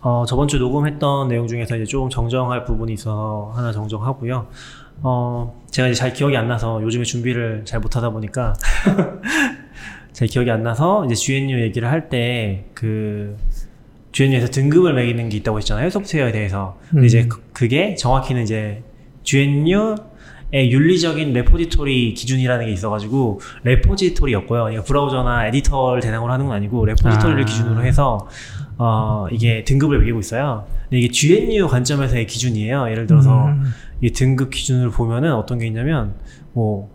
어, 저번 주 녹음했던 내용 중에서 이제 좀 정정할 부분이 있어서 하나 정정하고요. 어, 제가 이제 잘 기억이 안 나서 요즘에 준비를 잘 못하다 보니까 잘 기억이 안 나서 이제 GNU 얘기를 할 때 그 GNU에서 등급을 매기는 게 있다고 했잖아요. 소프트웨어에 대해서. 근데 음. 이제 그- 그게 정확히는 이제 GNU의 윤리적인 레포지토리 기준이라는 게 있어가지고 레포지토리였고요. 이거 브라우저나 에디터를 대상으로 하는 건 아니고 레포지토리를 아. 기준으로 해서 어, 이게 등급을 매기고 있어요. 근데 이게 GNU 관점에서의 기준이에요. 예를 들어서 음. 이 등급 기준을 보면은 어떤 게 있냐면 뭐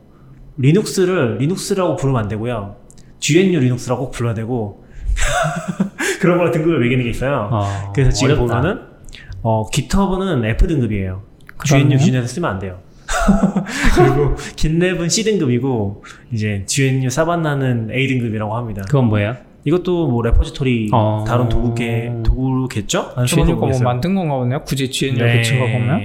Linux를 Linux라고 부르면 안 되고요. GNU Linux라고 꼭 불러야 되고 그런 걸로 등급을 매기는 게 있어요. 어, 그래서 지금 어렵다. 보면은 어 GitHub은 F 등급이에요. 그러네요. GNU 기준에서 쓰면 안 돼요. 그리고 GitLab은 C 등급이고 이제 GNU Savannah는 A 등급이라고 합니다. 그건 뭐예요? 이것도 뭐 repository 어. 다룬 도구게 도구겠죠? 안 써봐서 GNU가 뭐 모르겠어요. 만든 건가 보네요. 굳이 GNU 네. 붙인 거 보면.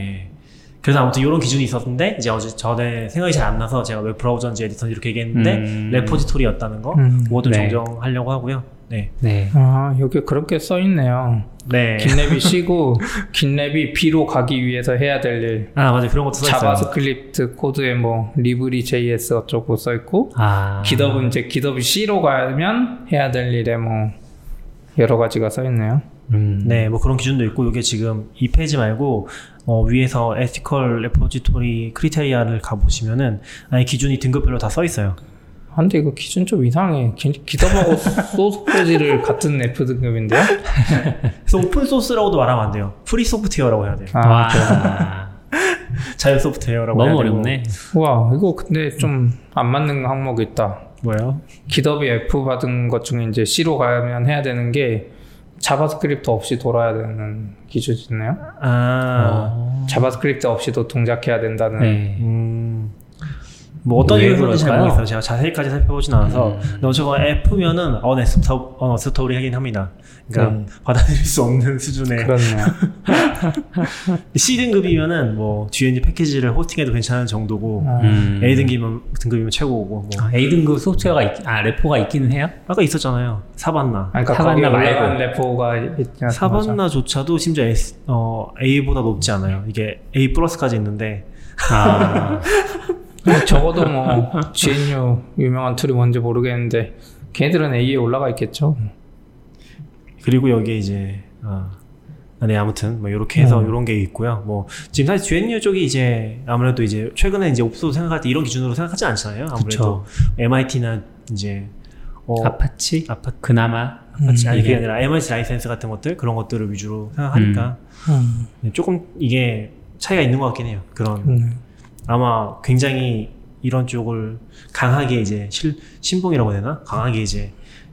그래서 아무튼 이런 기준이 있었는데 이제 어제 전에 생각이 잘 안 나서 제가 웹 브라우저인지 에디터인지 이렇게 얘기했는데 음. repository였다는 거 음. 그것도 네. 정정하려고 하고요. 네. 네. 아 여기 그렇게 써 있네요. 네. 긴랩이 C고 긴랩이 B로 가기 위해서 해야 될 일. 아 맞아 그런 것도 써 있어요. JavaScript 코드에 뭐 LibreJS 어쩌고 써 있고 아. GitHub은 이제 GitHub이 C로 가면 해야 될 일에 뭐 여러 가지가 써 있네요. 음. 네, 뭐 그런 기준도 있고 이게 지금 이 페이지 말고 어, 위에서 ethical repository criteria를 가 보시면은 아예 기준이 등급별로 다 써 있어요. 아, 근데 이거 기준 좀 이상해. 기, 기덥하고 소스 코드를 같은 F 등급인데요? 그래서 오픈 소스라고도 말하면 안 돼요. free software라고 해야 돼요. 아, 와. 자유 소프트웨어라고 해야 너무. 어렵네. 와 이거 근데 좀 안 맞는 항목이 있다. 뭐예요? GitHub이 F 받은 것 중에 이제 C로 가면 해야 되는 게 JavaScript 없이 돌아야 되는 기준이네요. 아, 어. JavaScript 없이도 동작해야 된다는. 네. 음, 뭐 어떤 왜 이유인지 잘? 모르겠어요. 제가 자세히까지 살펴보진 않아서. 음. 근데 어쨌거나 F면은 unacceptable unacceptable 하긴 합니다. 그러니까 네. 받아들일 수 없는 수준의 그렇네요. C 등급이면은 뭐 GNU 패키지를 호스팅해도 괜찮은 정도고 아, 음. A 등급이면 등급이면 최고고 뭐 아, A 등급 소프트웨어가 있, 아 repo가 있기는 해요? 아까 있었잖아요 Savannah 아니, 그러니까 Savannah 말고. repo가 않습니까? Savannah조차도 심지어 S, 어, A보다 높지 않아요 이게 A 플러스까지 있는데 아. 뭐 적어도 뭐 GNU 유명한 tool이 뭔지 모르겠는데 걔네들은 A에 올라가 있겠죠. 그리고 여기에 이제 아, 아, 네 아무튼 뭐 이렇게 해서 음. 이런 게 있고요 뭐 지금 사실 GNU 쪽이 이제 아무래도 이제 최근에 이제 옵소 생각할 때 이런 기준으로 생각하지 않잖아요 아무래도 MIT나 이제 어, 아파치? 아파 그나마 아파치 아니 그게 이게- 아니라 MIT 라이센스 같은 것들 그런 것들을 위주로 생각하니까 음. 네, 조금 이게 차이가 있는 것 같긴 해요. 그런 음. 아마 굉장히 이런 쪽을 강하게 이제 실, 신봉이라고 해야 되나? 강하게 이제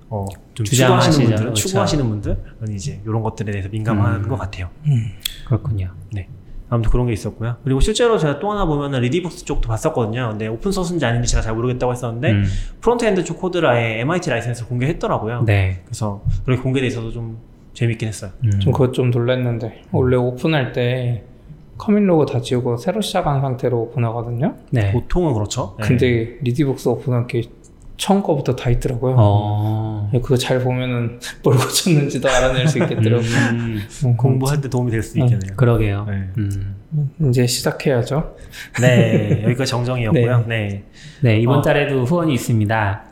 어, 좀. 추구하시는 분들, 그렇죠. 추구하시는 분들은 이제 이런 것들에 대해서 민감한 음. 것 같아요. 음. 그렇군요. 네. 아무튼 그런 게 있었고요. 그리고 실제로 제가 또 하나 보면은 리디북스 쪽도 봤었거든요. 근데 오픈 소스인지 아닌지 제가 잘 모르겠다고 했었는데 음. frontend 쪽 코드를 아예 MIT 라이센스를 공개했더라고요. 네. 그래서 그렇게 공개돼 있어서 좀 재밌긴 했어요. 음. 좀 그것 좀 놀랐는데 원래 오픈할 때 commit log 다 지우고 새로 시작한 상태로 오픈하거든요. 네. 보통은 그렇죠. 네. 근데 리디북스 오픈한 게 처음 거부터 다 있더라고요. 어. 그거 잘 보면은 뭘 고쳤는지도 알아낼 수 있겠더라고요. 음, 음, 공부할 때 도움이 될 수도 있겠네요. 그러게요. 네. 음. 이제 시작해야죠. 네, 여기까지 정정이었고요. 네. 네, 이번 어. 달에도 후원이 있습니다.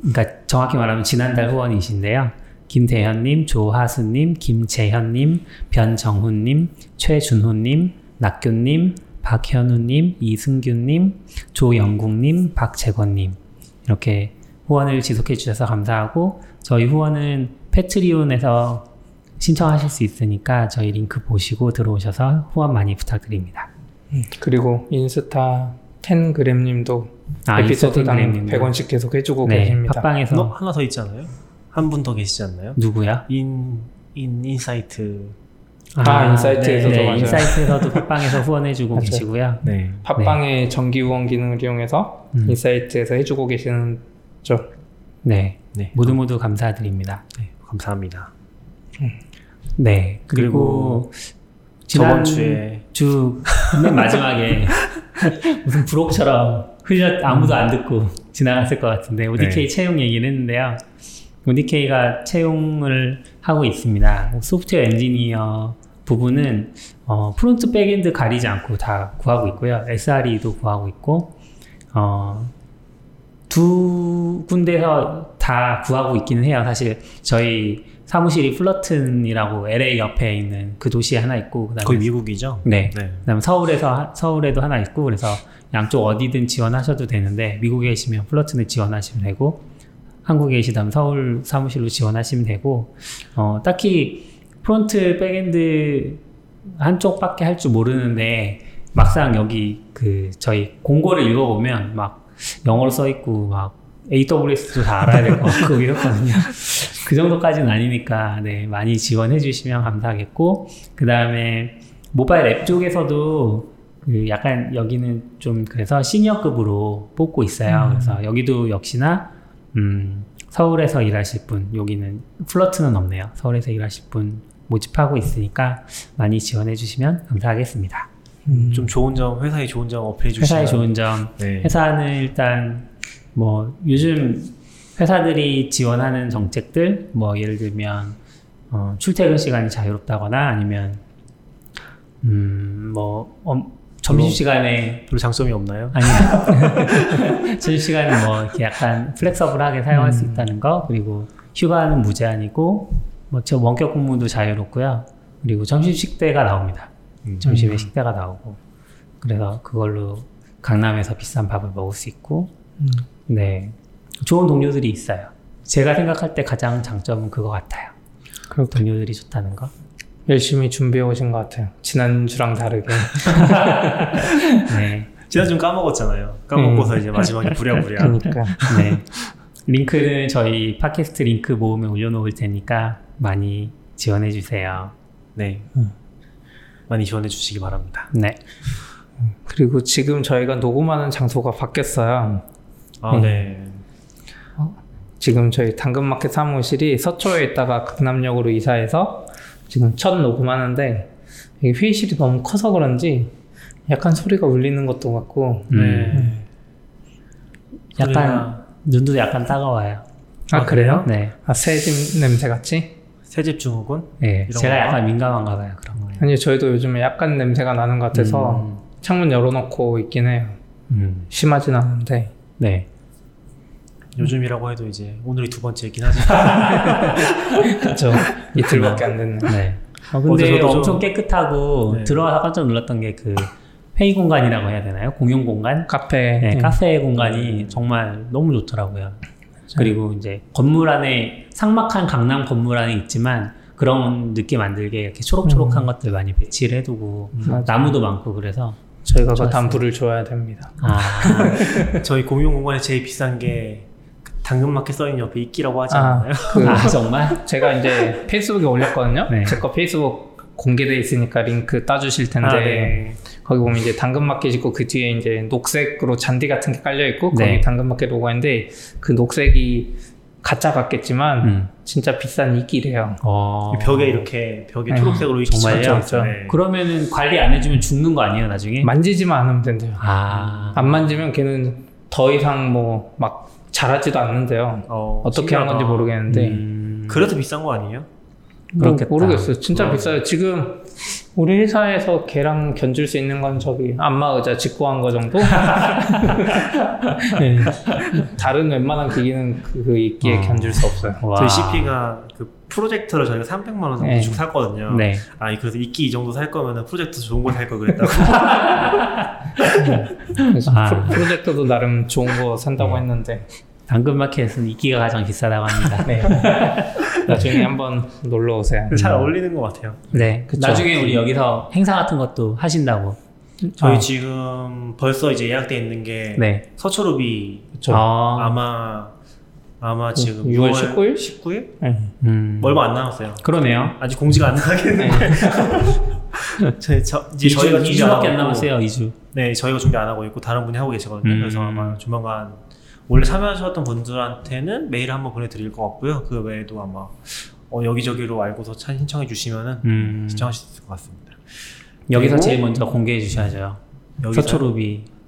그러니까 정확히 말하면 지난달 후원이신데요. 김대현님, 조하수님, 김재현님, 변정훈님, 최준호님, 낙교님, 박현우님, 이승규님, 조영국님, 박재권님 이렇게 후원을 지속해 주셔서 감사하고 저희 후원은 패트리온에서 신청하실 수 있으니까 저희 링크 보시고 들어오셔서 후원 많이 부탁드립니다. 그리고 인스타 10그램님도 아, 에피소드당 인스타그램님도. 100원씩 계속 해주고 네, 계십니다. 팟빵에서 너 하나 더 있지 않아요? 한 분 더 계시지 않나요? 누구야? 인, 인, 인사이트. 아, 인사이트에서도 네, 맞아요. 인사이트에서도 팟빵에서 후원해주고. 계시고요. 네. 팟빵의 정기 후원 기능을 이용해서 음. 인사이트에서 해주고 계시는 죠. 네, 네. 모두 모두 감사드립니다. 네, 감사합니다. 네, 그리고, 저번 지난 주에 주 맨 마지막에 무슨 부록처럼 흘려 아무도 안 듣고 지나갔을 것 같은데 ODK 네. 채용 얘기를 했는데요. 문디케이가 채용을 하고 있습니다. 소프트웨어 엔지니어 부분은 어, front backend 가리지 않고 다 구하고 있고요. SRE도 구하고 있고 어, 두 군데서 다 구하고 있기는 해요. 사실 저희 사무실이 플러튼이라고 LA 옆에 있는 그 도시에 하나 있고 그다음에 거기 미국이죠? 네. 네. 그다음에 서울에서 하- 서울에도 하나 있고 그래서 양쪽 어디든 지원하셔도 되는데 미국에 계시면 플러튼을 지원하시면 되고 한국에 계시다면 서울 사무실로 지원하시면 되고 어, 딱히 front backend 한쪽밖에 할 줄 모르는데 막상 여기 그 저희 공고를 읽어보면 막 영어로 써 있고 막 AWS도 다 알아야 될 것 같고 이렇거든요. 그 정도까지는 아니니까 네 많이 지원해 주시면 감사하겠고 그 다음에 모바일 앱 쪽에서도 그 약간 여기는 좀 그래서 시니어급으로 뽑고 있어요. 그래서 여기도 역시나 음, 서울에서 일하실 분 여기는 플러트는 없네요. 서울에서 일하실 분 모집하고 있으니까 많이 지원해 주시면 감사하겠습니다. 좀 좋은 점, 회사의 좋은 점 어필해 주시면 회사의 좋은 점 네. 회사는 일단 뭐 요즘 회사들이 지원하는 정책들 뭐 예를 들면 어, 출퇴근 시간이 자유롭다거나 아니면 음 뭐 점심 시간에 별로 장점이 없나요? 아니요 점심 시간에 뭐 이렇게 약간 플렉서블하게 사용할 수 있다는 거 그리고 휴가는 무제한이고 뭐저 원격 근무도 자유롭고요. 그리고 점심 식대가 나옵니다. 음. 점심에 식대가 나오고. 그래서 그걸로 강남에서 비싼 밥을 먹을 수 있고. 네. 좋은 동료들이 있어요. 제가 생각할 때 가장 장점은 그거 같아요. 그렇 동료들이 좋다는 거 열심히 준비해 오신 것 같아요. 지난주랑 다르게. 네, 지난 좀 까먹었잖아요. 까먹고서 이제 마지막에 부랴부랴. 그러니까 네. 링크는 저희 팟캐스트 링크 모음에 올려놓을 테니까 많이 지원해 주세요 네. 많이 지원해 주시기 바랍니다. 네 그리고 지금 저희가 녹음하는 장소가 바뀌었어요. 아, 네. 지금 저희 당근마켓 사무실이 서초에 있다가 강남역으로 이사해서 지금 첫 녹음하는데 이게 회의실이 너무 커서 그런지 약간 소리가 울리는 것도 같고 음, 네. 약간 눈도 약간 따가워요 아, 그래요? 네, 아 새집 냄새 같지? 새집 증후군? 네. 제가 건가? 약간 민감한가 봐요 그런 거에 아니 저희도 요즘에 약간 냄새가 나는 것 같아서 음. 창문 열어놓고 있긴 해요. 음, 심하진 않은데 네 요즘이라고 해도 이제 오늘이 두 번째이긴 하죠. 그렇죠. 이틀밖에 안 됐네. 네. 어, 어제 근데 엄청 좀- 깨끗하고 네. 들어가서 깜짝 놀랐던 게 그 회의 공간이라고 해야 되나요? 공용 공간? 카페 네, 음. 카페 공간이 정말 너무 좋더라고요. 그리고 이제 건물 안에 삭막한 강남 건물 안에 있지만 그런 느낌 만들게 이렇게 초록초록한 것들 많이 배치를 해두고 맞아요. 나무도 많고 그래서 저희가 그. 담불을 줘야 됩니다. 아 저희 공용 공간에 제일 비싼 게그 당근마켓 써있는 옆에 이끼라고 하지 않나요? 그 아, 정말? 제가 이제 페이스북에 올렸거든요. 네. 제거 페이스북 공개돼 있으니까 링크 따주실 텐데 아, 네. 거기 보면 이제 당근마켓 있고 그 뒤에 이제 녹색으로 잔디 같은 게 깔려 있고 네. 거기 당근마켓 로고인데 그 녹색이 가짜 같겠지만 음. 진짜 비싼 이끼래요. 어. 이 벽에 이렇게 벽에 네. 초록색으로 이끼 정말요? 그렇죠. 네. 그러면은 관리 안 해주면 죽는 거 아니에요 나중에? 만지지만 않으면 된대요. 아 안 만지면 걔는 더 이상 뭐 막 자라지도 않는데요. 어, 한 신기하다. 건지 모르겠는데 음. 그래서 비싼 거 아니에요? 뭐 그렇겠다. 모르겠어요. 진짜 어. 비싸요. 지금 우리 회사에서 걔랑 견줄 수 있는 건 저기 안마 의자 직구한 거 정도? 네. 다른 웬만한 기기는 그, 그 있기에 어. 견줄 수 없어요. 와. 저희 CP가 그 프로젝터를 저희가 300만 원 정도 네. 주고 샀거든요. 네. 아, 그래서 이끼 이 정도 살 거면은 프로젝터 좋은 거살거 그랬다고. 그래서 아. 프로- 프로젝터도 나름 좋은 거 산다고 했는데 당근마켓은 이끼가 가장 비싸다고 합니다. 네. 나중에 한번 놀러 오세요. 잘 어울리는 것 같아요. 네. 그쵸. 나중에 우리 여기서 행사 같은 것도 하신다고. 저희 아. 지금 벌써 이제 예약돼 있는 게 네. 서초루비 그쵸. 아, 아마 아마 지금 6월 6월 19일? 19일? 네. 음. 얼마 안 남았어요. 그러네요. 아직 공지가 안 나겠네. 저, 저, 이제 2주, 저희가 준비 안 2주밖에 하고 안 남았어요. 2주. 네, 저희가 준비 안 하고 있고 다른 분이 하고 계시거든요. 음. 그래서 아마 조만간 원래 참여하셨던 분들한테는 메일 한번 보내드릴 것 같고요. 그 외에도 아마 어, 여기저기로 알고서 차 신청해 주시면은 음. 신청하실 수 있을 것 같습니다. 여기서 제일 먼저 공개해 주셔야죠.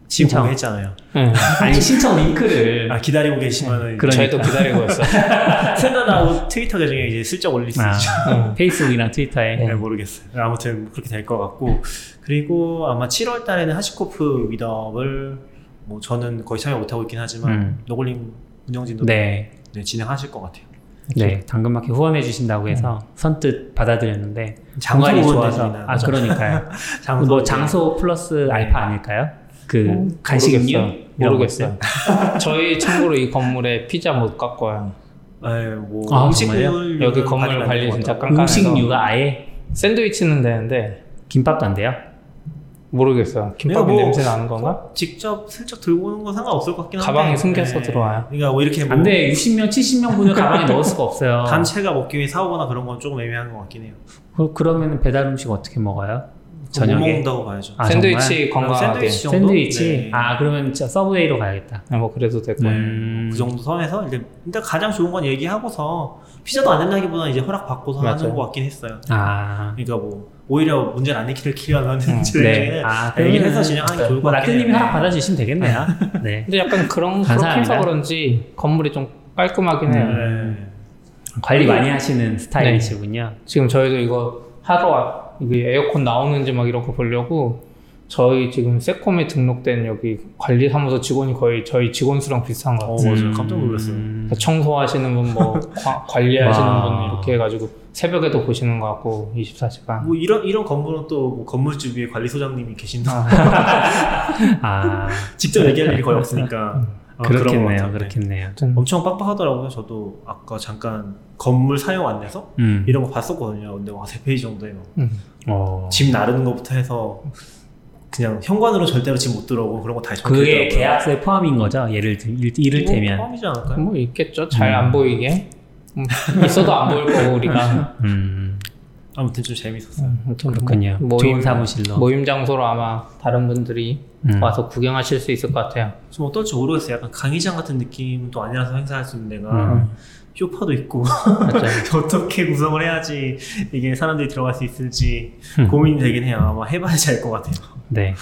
지금 신청. 공개했잖아요. 네. 아니 신청 링크를 아 기다리고 계시면은 그러니까. 저희도 기다리고 있어요. 생각나고 트위터 계정에 이제 슬쩍 올릴 수 아, 있죠. 네. 페이스북이나 트위터에 네, 모르겠어요. 아무튼 그렇게 될 것 같고 그리고 아마 7월 달에는 하시코프 미덕을 뭐 저는 거의 참여 못하고 있긴 하지만 음. 노골님 운영진도 네. 네, 진행하실 것 같아요. 네, 당근마켓 후원해 주신다고 해서 선뜻 받아들였는데 후원되지 좋아서. 아 그러니까요. 장소 뭐 장소 플러스 알파 아닐까요? 그 간식류 모르겠어요. 이런 모르겠어요. 저희 참고로 이 건물에 피자 못 갖고 와요. 네, 뭐 아, 음식물 여기 건물 관리 진짜 깜깜해서 음식류가 아예 샌드위치는 되는데 김밥도 안 돼요? 모르겠어요. 김밥이 내가 뭐- 냄새 나는 건가? 직접 슬쩍 들고 오는 건 상관없을 것 같긴 한데 가방에 숨겨서 들어와요. 그러니까 뭐 이렇게 뭐 안 돼. 60명, 70명 분을 가방에 넣을 수가 없어요. 단체가 먹기 위해 사오거나 그런 건 조금 애매한 것 같긴 해요. 그, 그러면 배달 음식 어떻게 먹어요? 못 저녁에? 먹는다고 봐야죠. 아, 샌드위치 그냥 건강하게. 샌드위치 정도? 샌드위치? 네. 아 그러면 진짜 서브웨이로 가야겠다. 네, 뭐 그래도 될 네, 거예요. 음. 그 정도 선에서 이제 일단 가장 좋은 건 얘기하고서 피자도 안 된다기보다는 이제 허락 받고서 맞아요. 하는 것 같긴 했어요. 아 그러니까 뭐 오히려 문제를 안 일으키려면 음, 네. 아, 얘기를 해서 진행하는 게 좋을 것뭐 같긴 라떼님이. 하나 받아주시면 되겠네요. 네. 근데 약간 그런 그렇게. 해서 그런지 건물이 좀 깔끔하긴 해요. 네. 관리 많이 하시는 스타일이시군요. 지금 저희도 이거 하러 와, 이게 에어컨 나오는지 막 이런 거 보려고 저희 지금 세콤에 등록된 여기 관리사무소 직원이 거의 저희 직원 수랑 비슷한 것 어, 같아요. 맞아요. 깜짝 놀랐어요. 음. 청소하시는 분, 뭐 관리하시는 와. 분 이렇게 해가지고 새벽에도 보시는 것 같고 24시간. 뭐 이런 이런 건물은 또 뭐 건물주 위에 관리소장님이 계신다. 아 직접 얘기할 일이 거의 없으니까. 아, 그렇겠네요. 네. 그렇겠네요. 엄청 빡빡하더라고요. 저도 아까 잠깐 건물 사용 안내서 음. 이런 거 봤었거든요. 근데 와, 세 페이지 정도에 막 음. 어. 짐 나르는 것부터 해서 그냥 현관으로 절대로 짐 못 들어오고 그런 거 다 적혀 그게 있더라고요. 계약서에 포함인 거죠. 예를 들 일- 이를테면. 포함이지 않을까요? 뭐 있겠죠. 잘안 음. 보이게. 음, 있어도 안 보일 거고 우리가. 음. 아무튼 좀 재밌었어요. 아무튼 그렇군요. 뭐 좋은 모임, 사무실로. 모임 장소로 아마 다른 분들이 음. 와서 구경하실 수 있을 것 같아요. 좀 어떨지 모르겠어요. 약간 강의장 같은 느낌도 아니라서 행사할 수 있는 데가 음. 쇼파도 있고. 어떻게 구성을 해야지 이게 사람들이 들어갈 수 있을지 음. 고민이 되긴 해요. 아마 해봐야지 알 것 같아요. 네.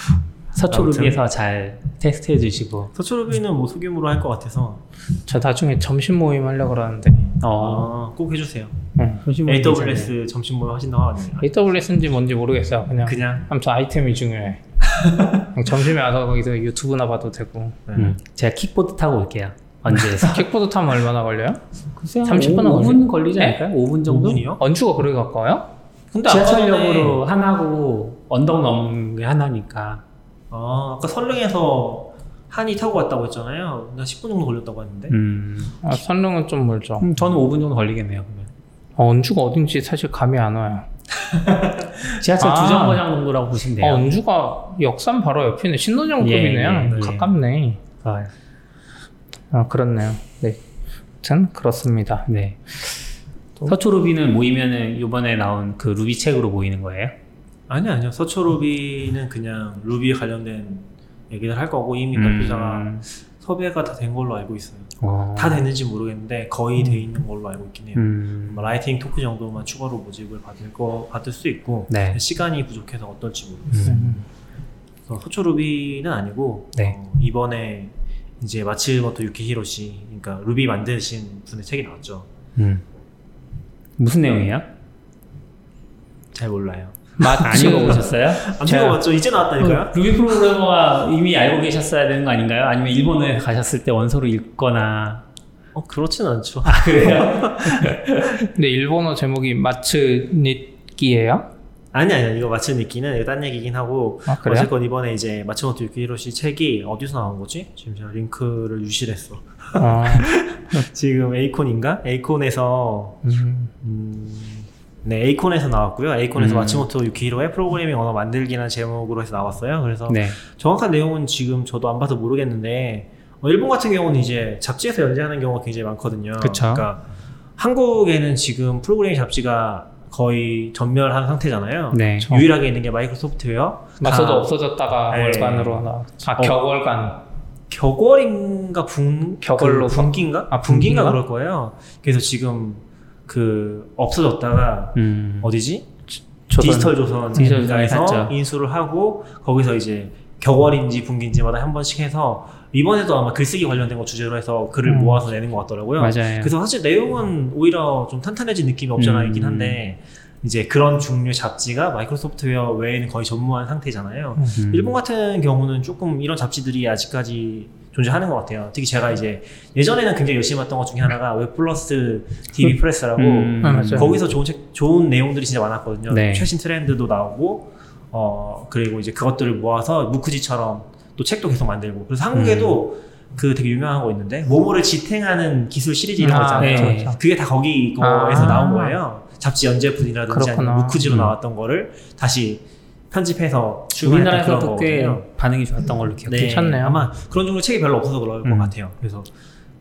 서초루비에서 잘 테스트해 주시고. 서초로비는 뭐 소규모로 할 것 같아서 저 나중에 점심 모임 하려고 그러는데. 어. 아, 꼭 해주세요. 응. 조심히 괜찮네요. AWS 점심 모임 하신다고 하거든요. AWS인지 뭔지 모르겠어요. 그냥. 그냥 아무튼 아이템이 중요해. 점심에 와서 거기서 유튜브나 봐도 되고. 네. 음. 제가 킥보드 타고 올게요. 언제에서? 킥보드 타면 얼마나 걸려요? 글쎄요. 30분 은 5분 걸리지 네? 않을까요? 5분 정도? 5분이요? 언주가 그렇게 가까워요? 근데 지하철역으로 하나고 언덕 넘는 게 하나니까. 아, 아까 설릉에서 한이 타고 왔다고 했잖아요. 나 10분 정도 걸렸다고 했는데. 음. 아, 선릉은 좀 멀죠. 음, 저는 5분 정도 걸리겠네요. 그러면. 어, 언주가 어딘지 사실 감이 안 와요. 지하철 아. 두 정거장 정도라고 보시면 돼요. 어, 언주가 역삼 바로 옆이네. 신도정급이네요. 예, 예, 예. 가깝네. 좋아요. 아, 그렇네요. 네. 아무튼 그렇습니다. 네. 서초 루비는 모이면은 이번에 나온 그 루비 책으로 모이는 거예요? 아니 아니요. 서초 루비는 그냥 루비에 관련된 얘기를 할 거고 이미 음. 발표자가 섭외가 다 된 걸로 알고 있어요. 어. 다 됐는지 모르겠는데 거의 돼 있는 걸로 알고 있긴 해요. 음. 뭐 lightning talk 정도만 추가로 모집을 받을 거 받을 수 있고 네. 시간이 부족해서 어떨지 모르겠어요. 음. 그래서 서초 루비는 아니고 네. 어, 이번에 이제 마츠모토 유키히로시 그러니까 루비 만드신 분의 책이 나왔죠. 음. 무슨 내용이에요? 잘 몰라요. 안 마츠 읽어보셨어요? 안 읽어봤죠? 이제 나왔다니까요? 어, 루비 프로그래머가 이미 알고 계셨어야 되는 거 아닌가요? 아니면 일본에 가셨을 때 원서로 읽거나 어 그렇진 않죠. 아 그래요? 근데 일본어 제목이 마츠 닛기예요? 아니 아니 이거 마츠 이거 딴 얘기긴 하고 아, 그래요? 어쨌건 이번에 이제 마츠모토 유키히로시 책이 어디서 나온 거지? 지금 제가 링크를 유실했어. 아, 지금 에이콘인가? 에이콘에서 음, 음, 네 에이콘에서 나왔고요. 에이콘에서 음. 마츠모토 유키히로의 프로그래밍 언어 만들기라는 제목으로 해서 나왔어요. 그래서 네. 정확한 내용은 지금 저도 안 봐서 모르겠는데 어, 일본 같은 경우는 이제 잡지에서 연재하는 경우가 굉장히 많거든요. 그쵸. 그러니까 한국에는 지금 프로그래밍 잡지가 거의 전멸한 상태잖아요. 네. 유일하게 있는 게 마이크로소프트웨어. 맞서도 다 없어졌다가 네. 월간으로 나. 아, 어. 격월간. 격월인가 분 격월로 그 분기인가? 아, 분기인가 분기인가? 그럴 거예요. 그래서 지금 그 없어졌다가 음. 어디지? 조선. 디지털 조선에서. 인수를 하고 거기서 이제 격월인지 분기인지마다 한 번씩 해서 이번에도 아마 글쓰기 관련된 거 주제로 해서 글을 음. 모아서 내는 것 같더라고요. 맞아요. 그래서 사실 내용은 오히려 좀 탄탄해진 느낌이 없잖아 음. 있긴 한데 이제 그런 종류의 잡지가 마이크로소프트웨어 외에는 거의 전무한 상태잖아요. 음. 일본 같은 경우는 조금 이런 잡지들이 아직까지 존재하는 것 같아요. 특히 제가 이제 예전에는 굉장히 열심히 했던 것 중에 하나가 웹 플러스 TV 프레스라고 음. 아. 거기서 좋은 책, 좋은 내용들이 진짜 많았거든요. 네. 최신 트렌드도 나오고, 어, 그리고 이제 그것들을 모아서 무크지처럼 또 책도 계속 만들고. 그래서 한국에도 그 되게 유명한 거 있는데, 모모를 지탱하는 기술 시리즈 이런 거 아, 있잖아요. 네. 그렇죠. 그게 다 거기 거에서 아. 나온 거예요. 잡지 연재분이라든지. 무크지로 음. 나왔던 거를 다시 편집해서 우리나라에서도 꽤 거거든요. 반응이 좋았던 걸로 기억해요. 괜찮네요. 아마 그런 종류 책이 별로 없어서 그럴 것 음. 같아요. 그래서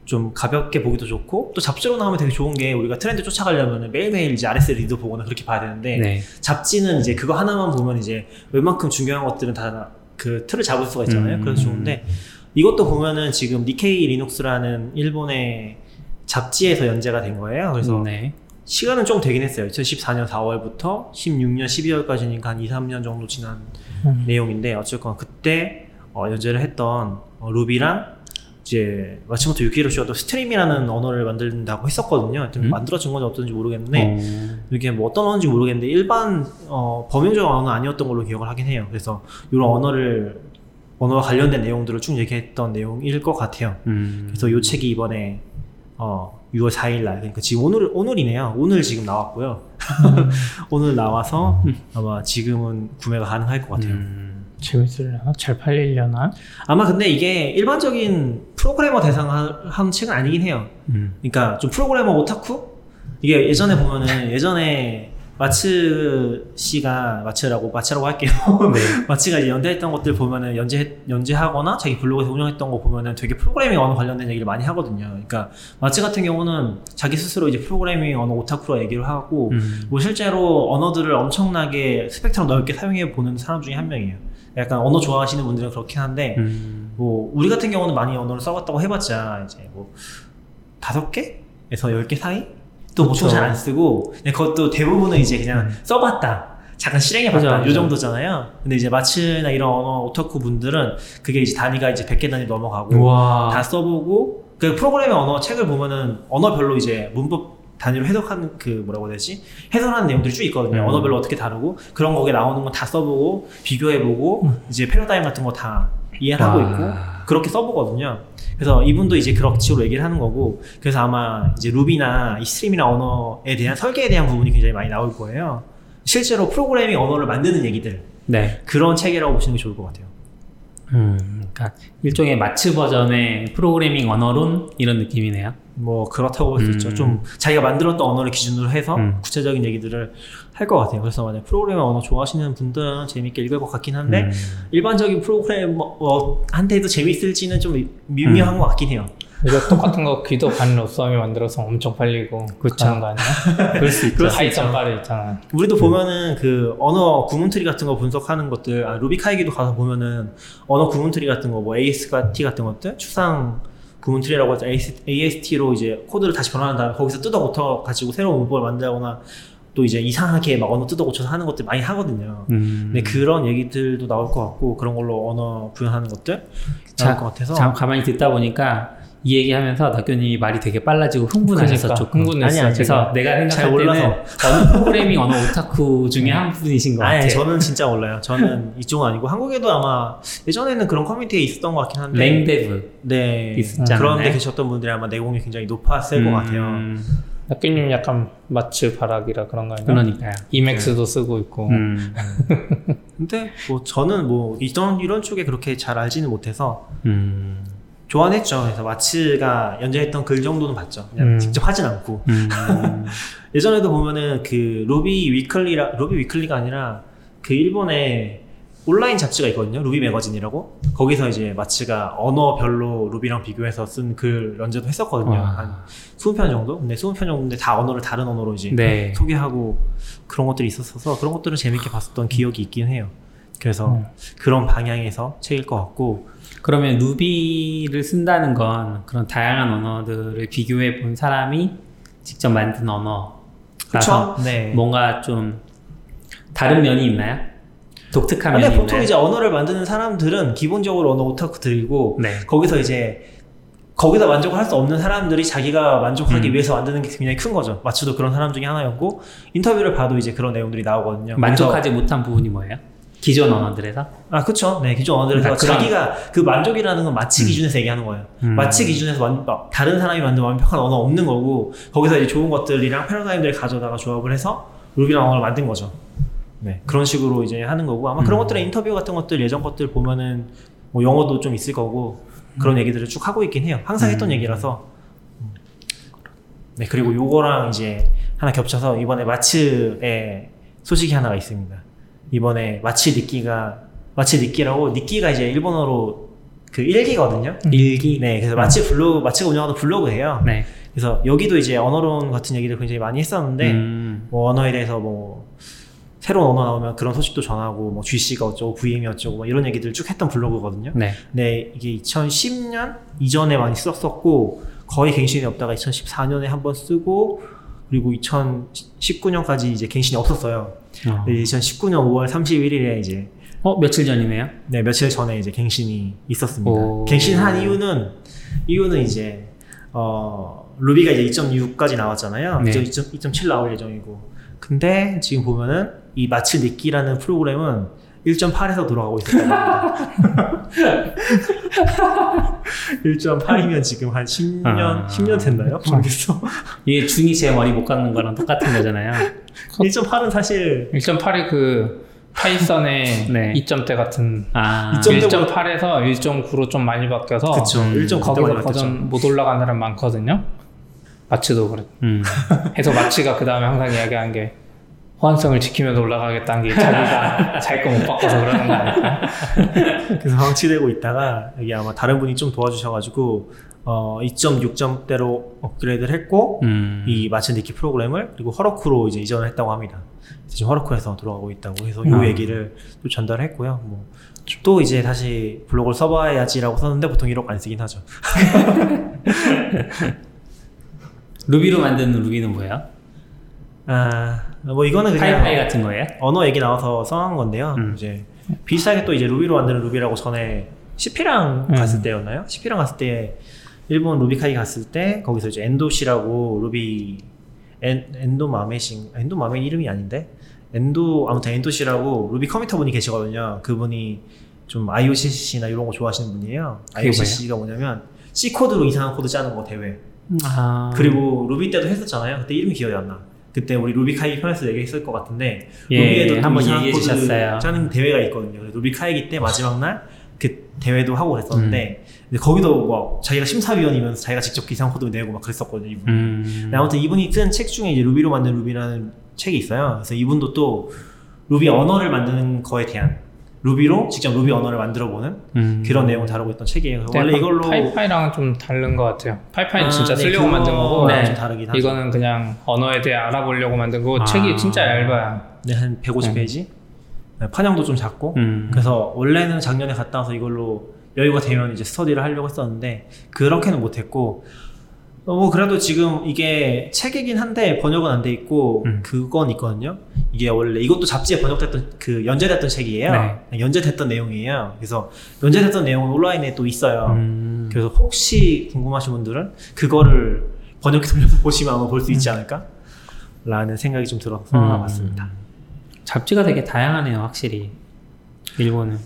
좀 가볍게 보기도 좋고 또 잡지로 나오면 되게 좋은 게 우리가 트렌드 쫓아가려면 매일매일 이제 RS 리더 보거나 그렇게 봐야 되는데 네. 잡지는 이제 그거 하나만 보면 이제 웬만큼 중요한 것들은 다 그 틀을 잡을 수가 있잖아요. 음. 그래서 좋은데 이것도 보면은 지금 니케이 리눅스라는 일본의 잡지에서 연재가 된 거예요. 그래서 네. 시간은 좀 되긴 했어요. 2014년 4월부터 16년 12월까지니까 한 2, 3년 정도 지난 음. 내용인데 어쨌건 그때 어, 연재를 했던 어, 루비랑 이제 마츠모토 유키히로 씨도 스트림이라는 언어를 만든다고 했었거든요. 좀 음? 만들어진 건지 어떤지 모르겠는데 어, 이게 뭐 어떤 언어인지 모르겠는데 일반 어, 범용적 언어는 아니었던 걸로 기억을 하긴 해요. 그래서 이런 언어를 언어와 관련된 내용들을 쭉 얘기했던 내용일 것 같아요. 음. 그래서 이 책이 이번에 어, 6월 4일 날 그러니까 지금 오늘 오늘이네요. 오늘 지금 나왔고요. 오늘 나와서 아마 지금은 구매가 가능할 것 같아요. 음. 재밌으려나? 잘 팔리려나? 아마 근데 이게 일반적인 프로그래머 대상 하- 한 책은 아니긴 해요. 음. 그러니까 좀 프로그래머 오타쿠? 이게 예전에 보면은 예전에 마츠 씨가 마츠라고 마츠라고 할게요. 네. 마츠가 이제 연대했던 것들 보면은 연재 연재하거나 자기 블로그에서 운영했던 거 보면은 되게 프로그래밍 언어 관련된 얘기를 많이 하거든요. 그러니까 마츠 같은 경우는 자기 스스로 이제 프로그래밍 언어 오타쿠로 얘기를 하고 음. 뭐 실제로 언어들을 엄청나게 스펙트럼 넓게 사용해 보는 사람 중에 한 명이에요. 약간 언어 좋아하시는 분들은 그렇긴 한데 음. 뭐 우리 같은 경우는 많이 언어를 써봤다고 해봤자 이제 뭐 다섯 개에서 열 개 사이 또 보통. 잘 안 쓰고 근데 그것도 대부분은 이제 그냥 써봤다 잠깐 실행해봤다 음. 요 맞아. 정도잖아요 근데 이제 마츠나 이런 언어 오타쿠 분들은 그게 이제 단위가 이제 100개 단위 넘어가고 우와. 다 써보고 그 프로그래밍 언어 책을 보면은 언어별로 이제 문법 단위로 해석하는 그 뭐라고 해야 되지 해설하는 내용들이 쭉 있거든요 음. 언어별로 어떻게 다루고 그런 거기에 나오는 건 다 써보고 비교해보고 이제 패러다임 같은 거 다 이해를 하고 와. 있고 그렇게 써보거든요 그래서 이분도 이제 그런 식으로 얘기를 하는 거고 그래서 아마 이제 루비나 이 스트림이나 언어에 대한 설계에 대한 부분이 굉장히 많이 나올 거예요 실제로 프로그래밍 언어를 만드는 얘기들 네. 그런 책이라고 보시는 게 좋을 것 같아요 음. 그러니까 일종의 마츠 버전의 프로그래밍 언어론 이런 느낌이네요. 뭐 그렇다고 볼수 음. 있죠. 좀 자기가 만들었던 언어를 기준으로 해서 음. 구체적인 얘기들을 할 것 같아요. 그래서 만약 프로그래밍 언어 좋아하시는 분들은 재밌게 읽을 것 같긴 한데 음. 일반적인 프로그래머한테도 재밌을지는 좀 미묘한 음. 것 같긴 해요. 이거 똑같은 거 귀도 반 로썸이 만들어서 엄청 팔리고. 그런 거 아니야? 그럴 수 있죠. 파이썬. 바리 있잖아. 우리도 보면은 그 언어 구문트리 같은 거 분석하는 것들, 아, 루비카이기도 가서 보면은 언어 구문트리 같은 거, 뭐 AST 같은 것들, 추상 구문트리라고 해서 AST로 이제 코드를 다시 변환한 다음에 거기서 뜯어 고쳐 가지고 새로운 문법을 만들거나 또 이제 이상하게 막 언어 뜯어 고쳐서 하는 것들 많이 하거든요. 음. 근데 그런 얘기들도 나올 것 같고 그런 걸로 언어 구현하는 것들 나올 것 같아서 자, 가만히 듣다 보니까 이 얘기하면서 낙교님이 말이 되게 빨라지고 흥분하셨어 그러니까. 흥분했어, 아니, 아니, 그래서. 내가 잘 생각할 때는 몰라서. 언어 프로그래밍 언어 오타쿠 중에 한 분이신 것 아니 같아요. 저는 진짜 몰라요. 저는 이쪽은 아니고 한국에도 아마 예전에는 그런 커뮤니티에 있었던 것 같긴 한데 랭데브. 네 있었지 그런 데? 계셨던 분들이 아마 내공이 굉장히 높았을 것 같아요. 음, 낙규님 약간 마츠 바락이라 그런 거 아니야? 그러니까요. 이맥스도 쓰고 있고. 음, 근데 뭐 저는 뭐 이런 이런 쪽에 그렇게 잘 알지는 못해서 음, 좋아는 했죠. 그래서 마츠가 연재했던 글 정도는 봤죠. 그냥 음. 직접 하진 않고 음, 예전에도 보면은 그 Ruby Weekly라 Ruby Weekly가 아니라 그 일본의 온라인 잡지가 있거든요. Ruby Magazine이라고. 거기서 이제 Matz가 언어별로 Ruby랑 비교해서 쓴 글 연재도 했었거든요. 와. 한 20편 정도? 근데 20편 정도인데 다 언어를 다른 언어로 이제 네. 소개하고 그런 것들이 있었어서 그런 것들을 재밌게 봤었던 기억이 있긴 해요. 그래서 음. 그런 방향에서 책일 것 같고 그러면 Ruby를 쓴다는 건 그런 다양한 언어들을 비교해 본 사람이 직접 만든 언어라서? 네. 뭔가 좀 다른 면이 있나요? 독특한 근데 면이 보통 있나요? 이제 언어를 만드는 사람들은 기본적으로 언어 오타쿠들이고 네. 거기서 이제 거기다 만족을 할 수 없는 사람들이 자기가 만족하기 음. 위해서 만드는 게 굉장히 큰 거죠. 마츠도 그런 사람 중에 하나였고 인터뷰를 봐도 이제 그런 내용들이 나오거든요. 만족하지 못한 부분이 뭐예요? 기존 언어들에서? 아 그렇죠. 네 기존 언어들에서 그러니까 자기가 그 만족이라는 건 마치 기준에서 얘기하는 거예요. 음. 마치 기준에서 완, 막 다른 사람이 만든 완벽한 언어 없는 거고 거기서 이제 좋은 것들이랑 패러다임들을 가져다가 조합을 해서 루비랑 언어를 만든 거죠. 네 그런 식으로 이제 하는 거고 아마 그런 음. 것들의 인터뷰 같은 것들 예전 것들 보면은 뭐 영어도 좀 있을 거고 그런 얘기들을 쭉 하고 있긴 해요. 항상 했던 음. 얘기라서. 네 그리고 요거랑 이제 하나 겹쳐서 이번에 마츠의 소식이 하나가 있습니다. 이번에 마츠 니끼가 마츠 니끼라고 니끼가 이제 일본어로 그 일기거든요. 일기? 네, 그래서 마츠 블로그 마츠가 운영하는 블로그예요. 네. 그래서 여기도 이제 언어론 같은 얘기를 굉장히 많이 했었는데 음. 뭐 언어에 대해서 뭐 새로운 언어 나오면 그런 소식도 전하고 뭐 GC가 어쩌고 VM이 어쩌고 뭐 이런 얘기들 쭉 했던 블로그거든요. 네. 네, 이게 2010년 이전에 많이 썼었고 거의 갱신이 없다가 2014년에 한 번 쓰고 그리고 2019년까지 이제 갱신이 없었어요. 어. 네, 2019년 5월 31일에 이제 어, 며칠 전이네요. 네 며칠 전에 이제 갱신이 있었습니다. 오. 갱신한 이유는 이유는 이제 어 루비가 이제 2.6까지 나왔잖아요. 네. 이제 2., 2.7 나올 예정이고. 근데 지금 보면은 이 마츠 니끼라는 프로그램은 1.8에서 돌아가고 있었다고 합니다. 1.8이면 지금 한 10년, 아. 10년 됐나요? 모르겠어. 이게 중이 제 머리 못 깎는 거랑 똑같은 거잖아요. 1.8은 사실 1.8이 그 파이썬의 네. 2점대 같은 아. 2.0 1.8에서 1.9로 좀 많이 바뀌어서 그쵸. 음. 1.9때 거기서. 버전 못 올라간 사람 많거든요. 마츠도 그래. 음. 해서 마츠가 그 다음에 항상 이야기한 게 호환성을 지키면서 올라가겠다는 게 자기가 자기 거못 바꿔서 그러는 거 아닐까? 그래서 방치되고 있다가 여기 아마 다른 분이 좀 도와주셔가지고 어 2.6점대로 업그레이드를 했고 음. 이 니끼 프로그램을 그리고 허러쿠로 이제 이전을 했다고 합니다. 지금 허러쿠에서 돌아가고 있다고 해서 이 음. 얘기를 또 전달했고요. 뭐 또 이제 다시 블로그를 써봐야지라고 썼는데 보통 이렇게 안 쓰긴 하죠. 루비로 만든 루비는 뭐예요? 아뭐 이거는 그냥 파이파이 같은 거예요? 언어 얘기 나와서 써한 건데요. 음. 이제 비슷하게 또 이제 루비로 만드는 루비라고 전에 CP랑 음. 갔을 때였나요? CP랑 갔을 때 일본 루비카이 갔을 때 거기서 이제 엔도시라고 루비 엔, 엔도 마메신 엔도 마메 이름이 아닌데 엔도 아무튼 엔도시라고 Ruby committer 분이 계시거든요. 그분이 좀 IOCC나 이런 거 좋아하시는 분이에요. IOCC가 뭐냐면 C 코드로 이상한 코드 짜는 거 대회. 아. 그리고 루비 때도 했었잖아요. 그때 이름이 기억이 안 나. 그때 우리 RubyKaigi 편에서 얘기했을 것 같은데 예, Ruby에도 또 한번 얘기해 주셨어요. 짜는 대회가 있거든요. RubyKaigi 때 마지막 날 그 대회도 하고 그랬었는데 음. 근데 거기도 뭐 자기가 심사위원이면서 자기가 직접 이상 코드 내고 막 그랬었거든요. 이분. 음. 아무튼 이분이 쓴 책 중에 이제 Ruby로 만든 Ruby라는 책이 있어요. 그래서 이분도 또 루비 언어를 만드는 거에 대한 Ruby로 직접 루비 언어를 만들어 보는 음. 그런 내용을 다루고 있던 책이에요. 원래 이걸로 PyPy랑은 좀 다른 것 같아요. PyPy는 아, 진짜 네, 쓰려고 만든 거고 네. 좀 다르긴 하죠. 이거는 그냥 언어에 대해 알아보려고 만든 거고 아. 책이 진짜 얇아요. 네, 한 150페이지. 네, 판형도 좀 작고. 음. 그래서 원래는 작년에 갔다 와서 이걸로 여유가 되면 이제 스터디를 하려고 했었는데 그렇게는 못했고 어, 뭐 그래도 지금 이게 책이긴 한데 번역은 안 돼 있고 음. 그건 있거든요. 이게 원래 이것도 잡지에 번역됐던 그 연재됐던 책이에요. 네. 연재됐던 내용이에요. 그래서 연재됐던 내용은 온라인에 또 있어요. 음. 그래서 혹시 궁금하신 분들은 그거를 번역해 돌려서 보시면 아마 볼 수 있지 않을까? 라는 생각이 좀 들어서 써봤습니다. 잡지가 되게 다양하네요, 확실히. 일본은.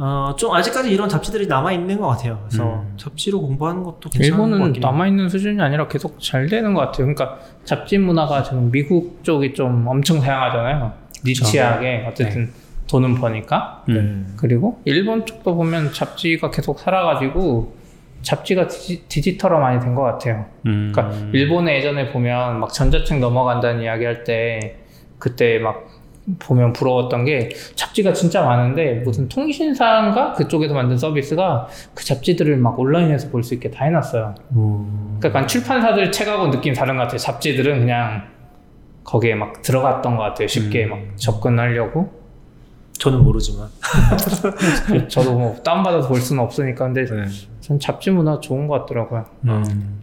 어, 좀 아직까지 이런 잡지들이 남아 있는 것 같아요. 그래서 음. 잡지로 공부하는 것도 괜찮은 것 일본은 같긴 해요. 남아 있는 수준이 아니라 계속 잘 되는 것 같아요. 그러니까 잡지 문화가 지금 미국 쪽이 좀 엄청 다양하잖아요. 니치하게 어쨌든 돈은 버니까. 음. 그리고 일본 쪽도 보면 잡지가 계속 살아가지고 잡지가 디지, 털화 많이 된 것 같아요. 음. 그러니까 일본에 예전에 보면 막 전자책 넘어간다는 이야기 할 때 그때 막 보면 부러웠던 게 잡지가 진짜 많은데 무슨 통신사인가 그쪽에서 만든 서비스가 그 잡지들을 막 온라인에서 볼 수 있게 다 해놨어요. 음. 그러니까 출판사들 책하고 느낌 다른 것 같아요. 잡지들은 그냥 거기에 막 들어갔던 것 같아요. 쉽게 음. 막 접근하려고. 저는 모르지만. 저도 뭐 다운받아서 볼 수는 없으니까 근데 네. 전 잡지 문화 좋은 것 같더라고요. 음.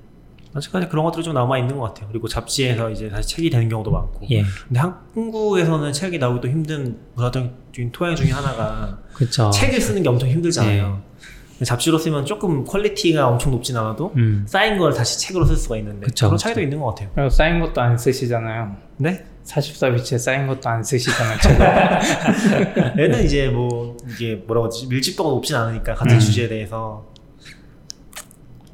아직까지 그런 것들이 좀 남아 있는 것 같아요. 그리고 잡지에서 이제 다시 책이 되는 경우도 많고. 예. 근데 한국에서는 책이 나오기도 힘든 문화적인 토양 중에 하나가 그렇죠. 책을 쓰는 게 엄청 힘들잖아요. 근데 잡지로 쓰면 조금 퀄리티가 엄청 높진 않아도 음. 쌓인 걸 다시 책으로 쓸 수가 있는데 그쵸, 그런 그쵸. 차이도 있는 것 같아요. 그리고 쌓인 것도 안 쓰시잖아요. 네? 44BITS에 쌓인 것도 안 쓰시잖아요. 책을. 얘는 이제 뭐 이게 뭐라고 하지 밀집도가 높진 않으니까 같은 음. 주제에 대해서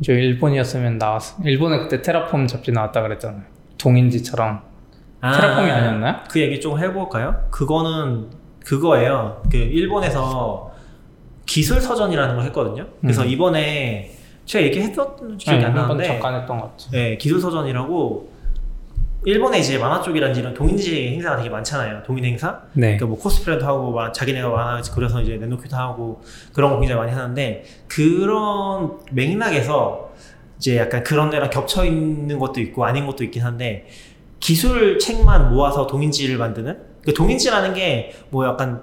저 일본이었으면 나왔어. 일본에 그때 Terraform 잡지 나왔다 그랬잖아요. 동인지처럼. Terraform이 아니었나요? 그 얘기 좀 해볼까요? 그거는 그거예요. 그 일본에서 기술 서전이라는 걸 했거든요. 그래서 음. 이번에 제가 얘기했었던 기억이 네, 안 나는데 잠깐 했던 것 같아요. 네, 기술 서전이라고 일본에 이제 만화 쪽이라든지 이런 동인지 행사가 되게 많잖아요. 동인 행사. 네. 그러니까 뭐 코스프레도 하고 막 자기네가 만화 그려서 이제 내놓기도 하고 그런 거 굉장히 많이 하는데 그런 맥락에서 이제 약간 그런 데랑 겹쳐 있는 것도 있고 아닌 것도 있긴 한데 기술 책만 모아서 동인지를 만드는 그 동인지라는 게 뭐 약간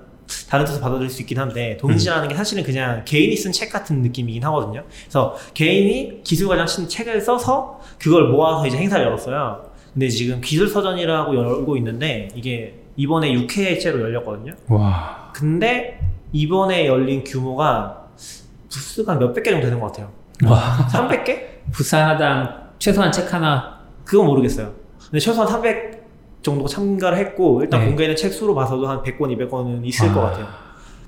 다른 뜻을 받아들일 수 있긴 한데 동인지라는 게 사실은 그냥 개인이 쓴 책 같은 느낌이긴 하거든요. 그래서 개인이 기술 과정 쓴 책을 써서 그걸 모아서 이제 행사를 열었어요. 근데 지금 기술 서전이라고 열고 있는데 이게 이번에 6회째로 열렸거든요. 와. 근데 이번에 열린 규모가 부스가 몇백 개 정도 되는 것 같아요. 와. 300개? 부스당 최소한 책 하나. 그건 모르겠어요. 근데 최소한 300 정도 참가를 했고 일단 네. 공개된 책 수로 봐서도 한 100권, 200권은 있을 아. 것 같아요.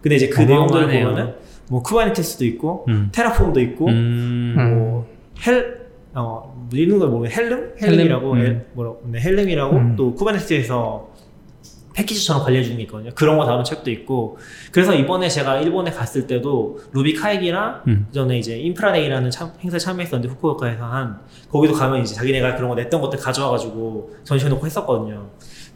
근데 이제 그 내용들을 어마어마하네요. 보면은 뭐 Kubernetes도 있고 음. Terraform도 있고 음. 뭐 헬, 어, 뭐 읽는 걸 모르면 Helm? Helm이라고, Helm? 헬, 뭐라고, 네, Helm이라고 음. 또 Kubernetes에서 패키지처럼 관리해주는 게 있거든요. 그런 거 다룬 책도 있고. 그래서 이번에 제가 일본에 갔을 때도 RubyKaigi랑 음. 전에 이제 Infra Day라는 참, 행사에 참여했었는데 후쿠오카에서 한 거기도 가면 이제 자기네가 그런 거 냈던 것들 가져와가지고 전시해놓고 했었거든요.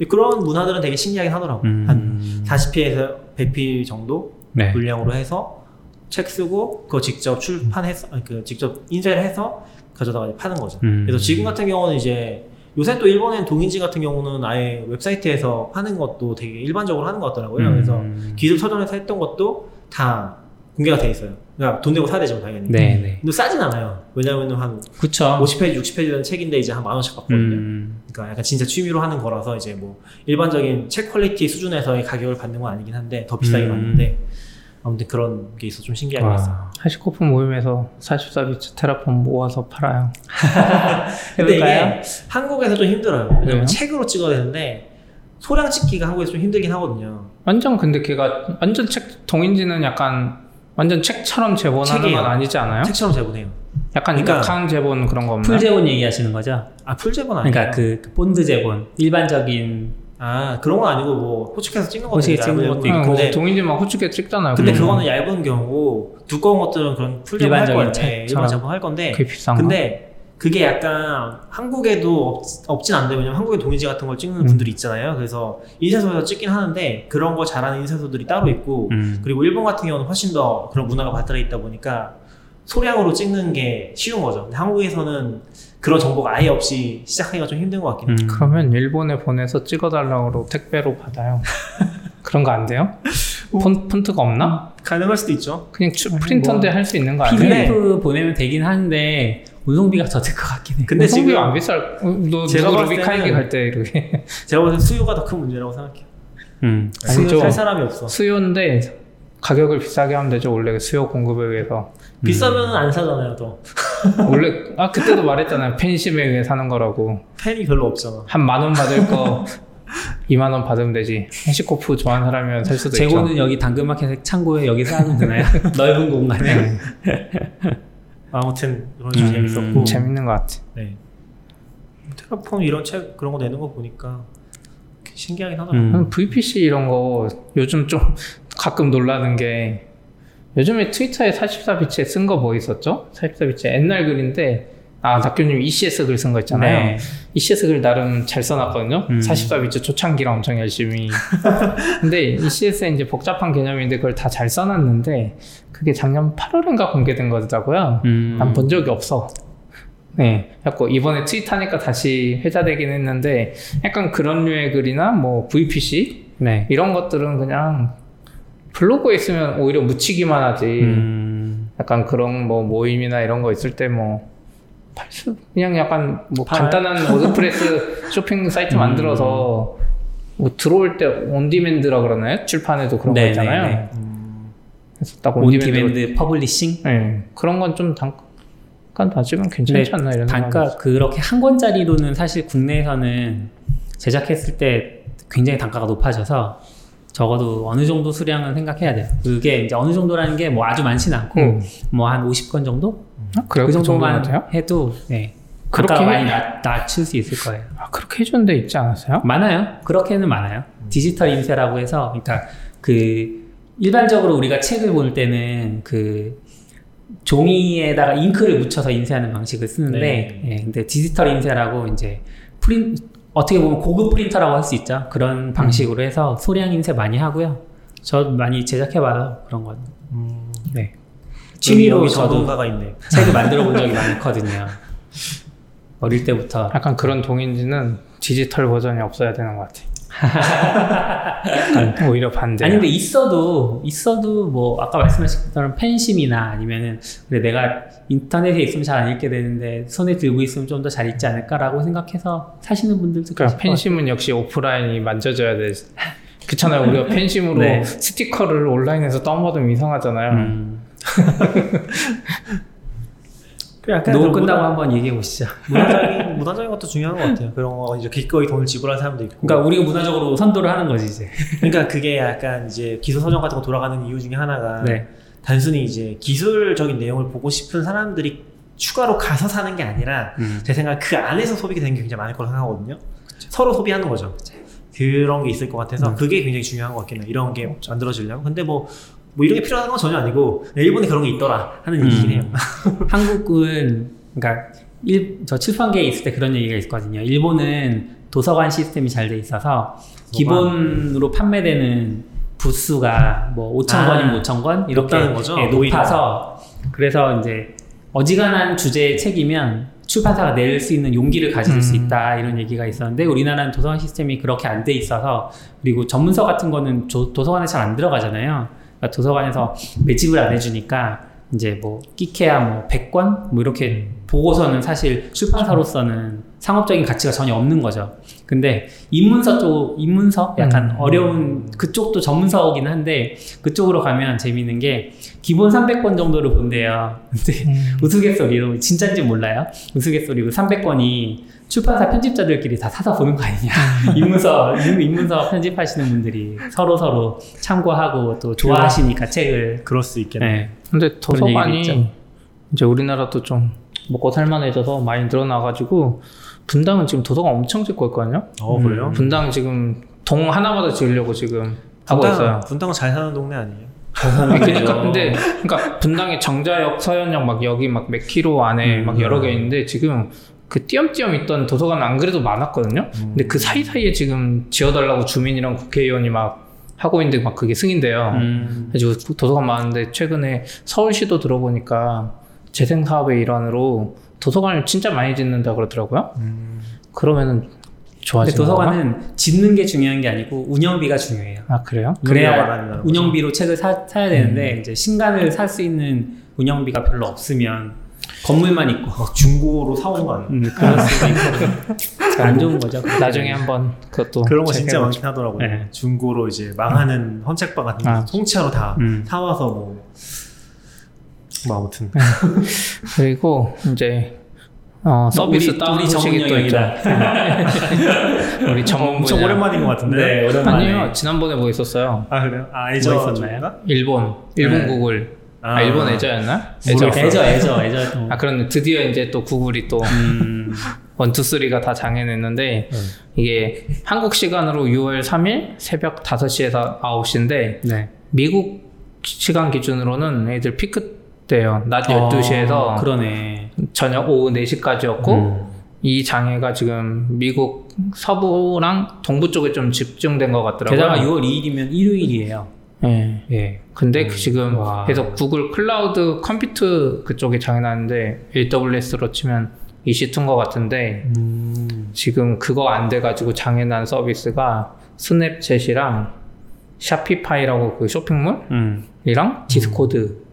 그런 문화들은 되게 신기하긴 하더라고. 음. 한 40피에서 100피 정도 네. 물량으로 해서 책 쓰고 그거 직접 출판해서 그 직접 인쇄를 해서 가져다가 파는 거죠. 음. 그래서 지금 같은 경우는 이제 요새 또 일본엔 동인지 같은 경우는 아예 웹사이트에서 하는 것도 되게 일반적으로 하는 것 같더라고요. 그래서 음. 기술 서점에서 했던 것도 다 공개가 돼 있어요. 그러니까 돈 내고 사야 되죠, 당연히. 네, 네. 근데 싸진 않아요. 왜냐면은 한 그쵸. 50페이지, 60페이지 되는 책인데 이제 한 만 원씩 받거든요. 음. 그러니까 약간 진짜 취미로 하는 거라서 이제 뭐 일반적인 책 퀄리티 수준에서의 가격을 받는 건 아니긴 한데 더 비싸게 음. 받는데 아무튼 그런 게 있어 좀 신기하게 봤어요. 와. HashiCorp 모임에서 44BITS Terraform 모아서 팔아요. 근데? 이게 한국에서 좀 힘들어요. 왜냐면 왜요? 책으로 찍어야 되는데 소량 찍기가 한국에서 좀 힘들긴 하거든요. 완전 근데 걔가 완전 책 동인지는 약간 완전 책처럼 제본하는 책이에요. 건 아니지 않아요? 책처럼 제본해요. 약간 그러니까- 약한 제본 그런 거 없나요? 풀제본 얘기하시는 거죠? 아 풀제본 아니에요? 그러니까 그, 그 본드 제본 일반적인 아 그런 건 아니고 뭐 호치키스 찍는 것도 있어요. 찍는 것도 응, 근데, 동인지 막 호치키스 찍잖아요. 근데 거. 그거는 얇은 경우고 두꺼운 것들은 그런 풀제본 할 거예요. 네, 일반 제본 할 건데 그게 비싼 거. 근데 그게 약간 한국에도 없, 없진 않는데 왜냐면 한국에 동인지 같은 걸 찍는 음. 분들이 있잖아요. 그래서 인쇄소에서 찍긴 하는데 그런 거 잘하는 인쇄소들이 따로 있고 음. 그리고 일본 같은 경우는 훨씬 더 그런 문화가 발달해 있다 보니까 소량으로 찍는 게 쉬운 거죠. 근데 한국에서는 그런 정보가 아예 없이 시작하기가 좀 힘든 것 같긴 해요. 음. 그러면 일본에 보내서 찍어달라고 택배로 받아요. 그런 거 안 돼요? 폰, 폰트가 없나? 가능할 수도 있죠. 그냥 추, 프린터인데 할수 있는 거 아니에요? PDF 보내면 되긴 하는데 운송비가 더 들 것 같긴 해. 근데 지금 안 비쌀. 어, 너 제가 누구 봤을 루비 카이기 때는- 갈때 이렇게 제가 봤을 때 수요가 더 큰 문제라고 생각해요. 음. 수요 살 사람이 없어. 수요인데 가격을 비싸게 하면 되죠. 원래 수요 공급에 의해서. 비싸면 안 사잖아요, 또. 원래 아 그때도 말했잖아요. 팬심에 의해 사는 거라고. 팬이 별로 없잖아. 한 만 원 받을 거 2만 원 받으면 되지. 해시코프 좋아하는 사람이면 살 수도 재고는 여기 당근마켓 창고에 여기 쌓아놓으면 되나요? 넓은 공간에. 있죠. 네, 아무튼 그런 좀 음, 재밌었고. 재밌는 것 같아. 네. 테라폼 이런 책 그런 거 내는 거 보니까 신기하긴 하더라고. 음. VPC 이런 거 요즘 좀 가끔 놀라는 게 요즘에 트위터에 44비치에 쓴 거 뭐 있었죠? 44비치 옛날 글인데 아 낙교님 ECS 글 쓴 거 있잖아요. 네. ECS 글 나름 잘 써놨거든요. 음. 44비치 초창기라 엄청 열심히. 근데 ECS에 이제 복잡한 개념인데 그걸 다 잘 써놨는데 그게 작년 8월인가 공개된 거더라고요. 음. 난본 적이 없어. 네. 자꾸 이번에 트윗하니까 다시 회자되긴 했는데 약간 그런 류의 글이나 뭐 VPC 네. 이런 것들은 그냥 블로그에 있으면 오히려 묻히기만 하지. 음. 약간 그런 뭐 모임이나 이런 거 있을 때 뭐 팔스 그냥 약간 뭐 팔? 간단한 WordPress 쇼핑 사이트 음. 만들어서 뭐 들어올 때 on-demand라 그러나요? 출판에도 그런 거 네, 있잖아요. 네, 네. 그래서 딱 on-demand. on-demand publishing. 네, 그런 건좀 잠깐 봐주면 괜찮지 않나 이런 단가 그렇게 한 권짜리로는 사실 국내에서는 제작했을 때 굉장히 단가가 높아져서 적어도 어느 정도 수량은 생각해야 돼요. 그게 이제 어느 정도라는 게 뭐 아주 많지는 않고 음. 뭐한 50건 정도? 아, 그래요? 그그 정도만 돼요? 해도 네. 그렇게? 많이 낮, 낮출 수 있을 거예요. 아, 그렇게 해주는 데 있지 않았어요? 많아요. 그렇게는 많아요. 디지털 인쇄라고 해서, 그러니까 그 일반적으로 우리가 책을 볼 때는 그 종이에다가 잉크를 묻혀서 인쇄하는 방식을 쓰는데, 네. 예, 근데 디지털 인쇄라고 이제 프린 어떻게 보면 고급 프린터라고 할 수 있죠. 그런 방식으로 해서 소량 인쇄 많이 하고요. 저 많이 제작해봐서 그런 건. 음, 네. 취미로 저도. 책을 만들어 본 적이 많거든요. 어릴 때부터 약간 그런 동인지는 디지털 버전이 없어야 되는 것 같아. 오히려 반대. 아니 근데 있어도 있어도 뭐 아까 말씀하신 것처럼 팬심이나 아니면은 그래 내가 인터넷에 있으면 잘 안 읽게 되는데 손에 들고 있으면 좀 더 잘 읽지 않을까라고 생각해서 사시는 분들도 그러니까 팬심은 역시 오프라인이 만져져야 돼. 그렇잖아요. 우리가 팬심으로 네. 스티커를 온라인에서 다운받으면 이상하잖아요. 음. 그 그런 끝나고 문화- 한번 얘기해 보시죠. 문화적인 문화적인 것도 중요한 것 같아요. 그런 거 이제 기꺼이 돈을 지불한 사람도 있고. 그러니까 우리가 문화적으로 선도를 하는 거지 이제. 그러니까 그게 약간 이제 기술 서점 같은 거 돌아가는 이유 중에 하나가 네. 단순히 이제 기술적인 내용을 보고 싶은 사람들이 추가로 가서 사는 게 아니라 음. 제 생각 그 안에서 소비가 되는 게 굉장히 많을 거라고 생각하거든요. 서로 소비하는 거죠. 그런 게 있을 것 같아서 음. 그게 굉장히 중요한 것 같긴 해요. 이런 게 만들어지려면. 근데 뭐, 뭐 이런 게 필요한 건 전혀 아니고 일본에 그런 게 있더라 하는 음. 얘기긴 해요. 한국은 그러니까 일, 저 출판계에 있을 때 그런 얘기가 있거든요. 일본은 도서관 시스템이 잘 돼 있어서 기본으로 판매되는 부수가 뭐 5천 아, 권이면 5천 권 이렇게 오히려. 높아서 그래서 이제 어지간한 주제의 책이면 출판사가 낼 수 있는 용기를 가질 수 음. 있다 이런 얘기가 있었는데 우리나라는 도서관 시스템이 그렇게 안 돼 있어서 그리고 전문서 같은 거는 조- 도서관에 잘 안 들어가잖아요. 그러니까 도서관에서 매집을 안 해주니까 이제 뭐 끼케야 뭐 100권 뭐 이렇게 보고서는 사실 출판사로서는 상업적인 가치가 전혀 없는 거죠. 근데 입문서 쪽 입문서 약간 음. 어려운 그쪽도 전문서이긴 한데 그쪽으로 가면 재밌는 게 기본 300권 정도를 본대요. 근데 음. 우스갯소리로 진짜인지 몰라요. 우스갯소리로 300권이 출판사 편집자들끼리 다 사다 보는 거 아니냐. 입문서 입- 입문서 편집하시는 분들이 서로 서로 참고하고 또 좋아하시니까 책을 그럴 수 있겠네. 네. 근데 도서관이. 이제 우리나라도 좀 먹고 살만해져서 많이 늘어나가지고 분당은 지금 도서관 엄청 짓고 있거든요. 어, 그래요? 분당 지금 동 하나마다 지으려고 지금 하고 분당, 있어요. 분당은 잘 사는 동네 아니에요? 그러니까 근데 그러니까 분당에 정자역, 서현역 막 여기 막 몇 킬로 안에 음. 막 여러 개 있는데 지금 그 띄엄띄엄 있던 도서관 안 그래도 많았거든요. 근데 그 사이사이에 지금 지어달라고 주민이랑 국회의원이 막 하고 있는데 막 그게 승인돼요. 음. 그래가지고 도서관 많은데 최근에 서울시도 들어보니까 재생 사업의 일환으로 도서관을 진짜 많이 짓는다 그러더라고요. 그러면은 근데 좋아지는 건가? 도서관은 짓는 게 중요한 게 아니고 운영비가 중요해요. 아 그래요? 그래야. 운영비로 책을 사, 사야 되는데 이제 신간을 살 수 있는 운영비가 별로 없으면 건물만 있고 막 중고로 사오는 거 아니에요? 음, 그럴 수도 있고 안 좋은 거죠. 나중에 한번 그것도 그런 거 진짜 체크해보자. 많긴 하더라고요. 네. 중고로 이제 망하는 헌책방 같은 거 아. 통째로 다 음. 사와서 뭐, 뭐 아무튼 그리고 이제 어, 서비스 우리- 소식이 또 있죠. 우리 전문 엄청 분야. 오랜만인 것 같은데. 네, 오랜만에. 아니요 지난번에 뭐 있었어요. 아 그래요? 아 애저 뭐 있었나요? 일본 일본 네. 구글 아, 아. 일본 애저였나? 애저. 애저. 애저 애저. 아 그런데 드디어 이제 또 구글이 또 음, 원투 쓰리가 다 장해냈는데 이게 한국 시간으로 6월 3일 새벽 5시에서 9시인데 네. 미국 시간 기준으로는 애들 피크 때요. 낮 12시에서 어, 그러네. 저녁 오후 4시까지였고 음. 이 장애가 지금 미국 서부랑 동부 쪽에 좀 집중된 것 같더라고요. 게다가 6월 2일이면 일요일이에요. 예. 예. 근데 그 지금 와. 그래서 구글 클라우드 컴퓨터 그쪽에 장애 나는데 AWS로 치면 EC2인 것 같은데 음. 지금 그거 안 돼가지고 장애 난 서비스가 Snapchat이랑 Shopify라고 그 쇼핑몰이랑 음. Discord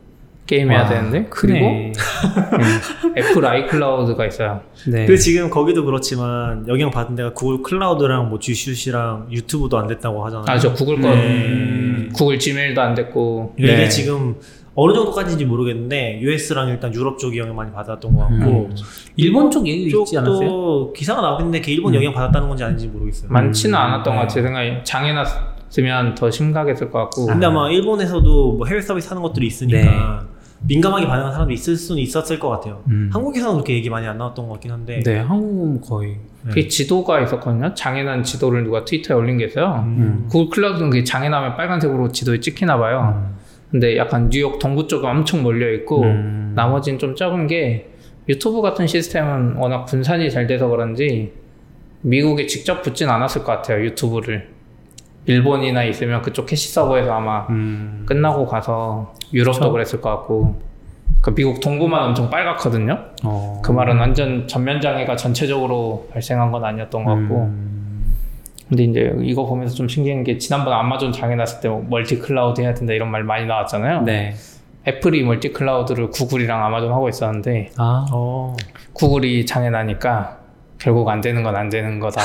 게임해야 와, 되는데 그리고 크네. 음, 애플 iCloud가 있어요. 네. 그 지금 거기도 그렇지만 영향 받은 데가 Google Cloud랑 뭐 G슈시랑 유튜브도 안 됐다고 하잖아요. 아저 구글 거 네. 구글 Gmail도 안 됐고 그러니까 네. 이게 지금 어느 정도까지인지 모르겠는데 US랑 일단 유럽 쪽이 영향 많이 받았던 것 같고 음. 일본 쪽 얘기 있지 않았어요? 쪽도 기사가 나오고 있는데 그 일본 음. 영향 받았다는 건지 아닌지 모르겠어요. 많지는 음, 않았던 네. 것 같아요. 생각에 장애 났으면 더 심각했을 것 같고 근데 아마 일본에서도 뭐 해외 서비스 하는 것들이 있으니까 민감하게 반응하는 사람도 있을 수는 있었을 것 같아요. 음. 한국에서는 그렇게 얘기 많이 안 나왔던 것 같긴 한데. 네, 한국은 거의. 그게 지도가 있었거든요. 장애난 지도를 누가 트위터에 올린 게 있어요. 음. 구글 클라우드는 그게 장애나면 빨간색으로 지도에 찍히나 봐요. 음. 근데 약간 뉴욕 동부 쪽에 엄청 몰려 있고 음. 나머지는 좀 적은 게 유튜브 같은 시스템은 워낙 분산이 잘 돼서 그런지 미국에 직접 붙진 않았을 것 같아요. 유튜브를 일본이나 있으면 그쪽 캐시 서버에서 아마 음. 끝나고 가서 유럽도 그쵸. 그랬을 것 같고 그 미국 동부만 엄청 빨갛거든요. 어. 그 말은 완전 전면 장애가 전체적으로 발생한 건 아니었던 것 같고 음. 근데 이제 이거 보면서 좀 신기한 게 지난번 아마존 장애 났을 때뭐 멀티 클라우드 해야 된다 이런 말 많이 나왔잖아요. 네. 애플이 멀티 클라우드를 구글이랑 아마존 하고 있었는데 아. 어. 구글이 장애 나니까 결국 안 되는 건 안 되는 거다.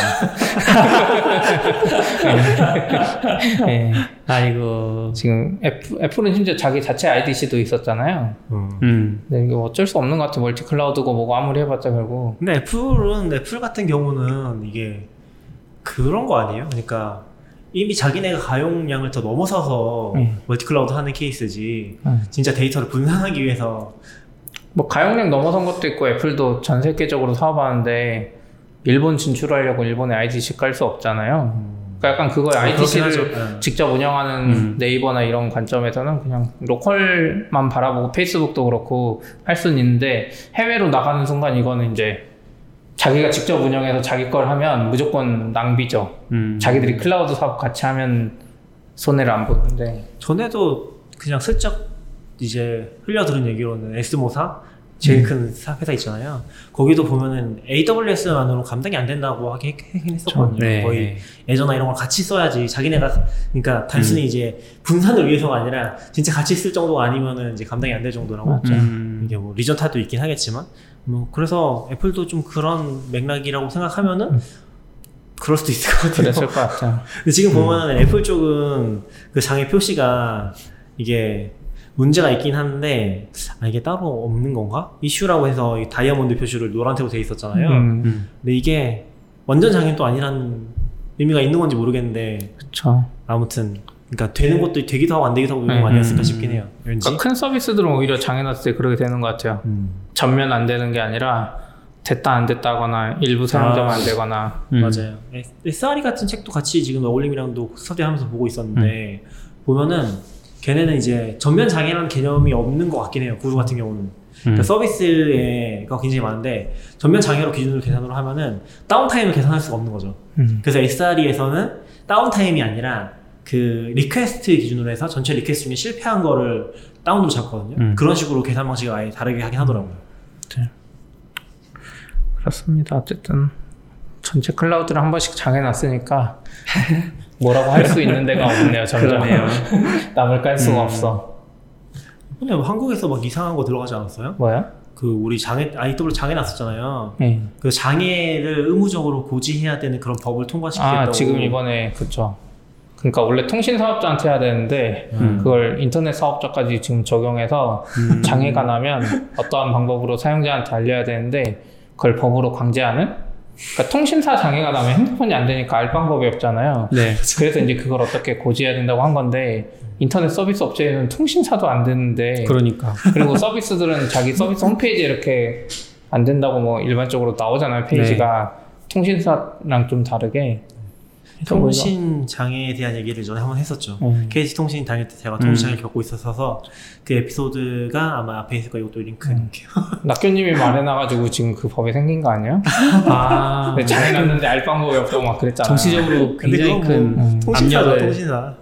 네. 아이고. 지금 애플, 애플 은 심지어 자기 자체 IDC도 있었잖아요. 음. 음. 근데 이게 어쩔 수 없는 것 같아. 멀티 클라우드고 뭐고 아무리 해봤자 결국 근데 애플은 애플 같은 경우는 이게 그런 거 아니에요? 그러니까 이미 자기네가 가용량을 더 넘어서서 음. 멀티 클라우드 하는 케이스지. 음. 진짜 데이터를 분산하기 위해서 뭐 가용량 넘어선 것도 있고 애플도 전 세계적으로 사업하는데 일본 진출하려고 일본에 IDC 깔 수 없잖아요. 그러니까 약간 그거에 IDC를 하죠. 네. 직접 운영하는 음. 네이버나 이런 관점에서는 그냥 로컬만 바라보고 페이스북도 그렇고 할 수는 있는데 해외로 나가는 순간 이거는 이제 자기가 직접 운영해서 자기 걸 하면 무조건 낭비죠. 음. 자기들이 클라우드 사업 같이 하면 손해를 안 보는데 전에도 그냥 슬쩍 이제 흘려들은 얘기로는 S모사 제일 큰 사- 회사 있잖아요. 거기도 보면은 AWS만으로 감당이 안 된다고 하긴 했- 했었거든요. 네. 거의 예전나 이런 걸 같이 써야지 자기네가 그러니까 단순히 이제 분산을 위해서가 아니라 진짜 같이 쓸 정도가 아니면은 이제 감당이 안 될 정도라고. 음. 이게 뭐 리전 타도 있긴 하겠지만 뭐 그래서 애플도 좀 그런 맥락이라고 생각하면은 그럴 수도 있을 것 같아요. 그랬을 것 같아요. 근데 지금 보면은 애플 쪽은 그 장애 표시가 이게 문제가 있긴 한데 아 이게 따로 없는 건가? 이슈라고 해서 이 다이아몬드 표시를 노란색으로 돼 있었잖아요. 음, 음. 근데 이게 완전 장애는 또 아니라는 의미가 있는 건지 모르겠는데 그쵸. 아무튼 그러니까 되는 것도 되기도 하고 안 되기도 하고 이런 거 음, 아니었을까 음, 싶긴 해요. 왠지. 그러니까 큰 서비스들은 오히려 장애 났을 때 그렇게 되는 것 같아요. 음. 전면 안 되는 게 아니라 됐다 안 됐다거나 일부 사용자만 아. 안 되거나 음. 맞아요. SRE 같은 책도 같이 지금 너굴님이랑도 스터디하면서 보고 있었는데 보면은 걔네는 이제 전면 장애라는 개념이 없는 것 같긴 해요. 구글 같은 경우는. 그러니까 음. 서비스가 굉장히 많은데 전면 장애로 기준으로 계산으로 하면은 downtime을 계산할 수가 없는 거죠. 음. 그래서 SRE에서는 downtime이 아니라 그 request 기준으로 해서 전체 request 중에 실패한 거를 다운으로 잡거든요. 음. 그런 식으로 계산 방식을 아예 다르게 하긴 하더라고요. 그렇습니다. 어쨌든 전체 클라우드를 한 번씩 장애 났으니까 뭐라고 할 수 있는 데가 없네요. 점점. 남을 깔 수가 음. 없어. 근데 뭐 한국에서 막 이상한 거 들어가지 않았어요? 뭐야? 그 우리 장애 IW 장애 났었잖아요. 네. 그 장애를 의무적으로 고지해야 되는 그런 법을 통과시키겠다고. 아 지금 이번에 그쵸. 그러니까 원래 통신 사업자한테 해야 되는데 음. 그걸 인터넷 사업자까지 지금 적용해서 음. 장애가 나면 어떠한 방법으로 사용자한테 알려야 되는데 그걸 법으로 강제하는? 그러니까 통신사 장애가 나면 핸드폰이 안 되니까 알 방법이 없잖아요. 네. 그래서 이제 그걸 어떻게 고지해야 된다고 한 건데 인터넷 서비스 업체에는 통신사도 안 되는데 그러니까. 그리고 서비스들은 자기 서비스 홈페이지에 이렇게 안 된다고 뭐 일반적으로 나오잖아요 페이지가 통신사랑 좀 다르게 통신 장애에 대한 얘기를 전에 한번 했었죠. 음. KT 통신 다닐 때 제가 통신 장애 겪고 있어서 그 에피소드가 아마 앞에 있을 거예요. 이것도 링크 음. 해놓을게요. 낙교님이 말해놔가지고 지금 그 법이 생긴 거 아니에요? 아. 근데 장애 났는데 알 방법이 없다고 막 그랬잖아요. 정치적으로 굉장히 그건 큰뭐 음. 통신사죠, 압력을- 통신사.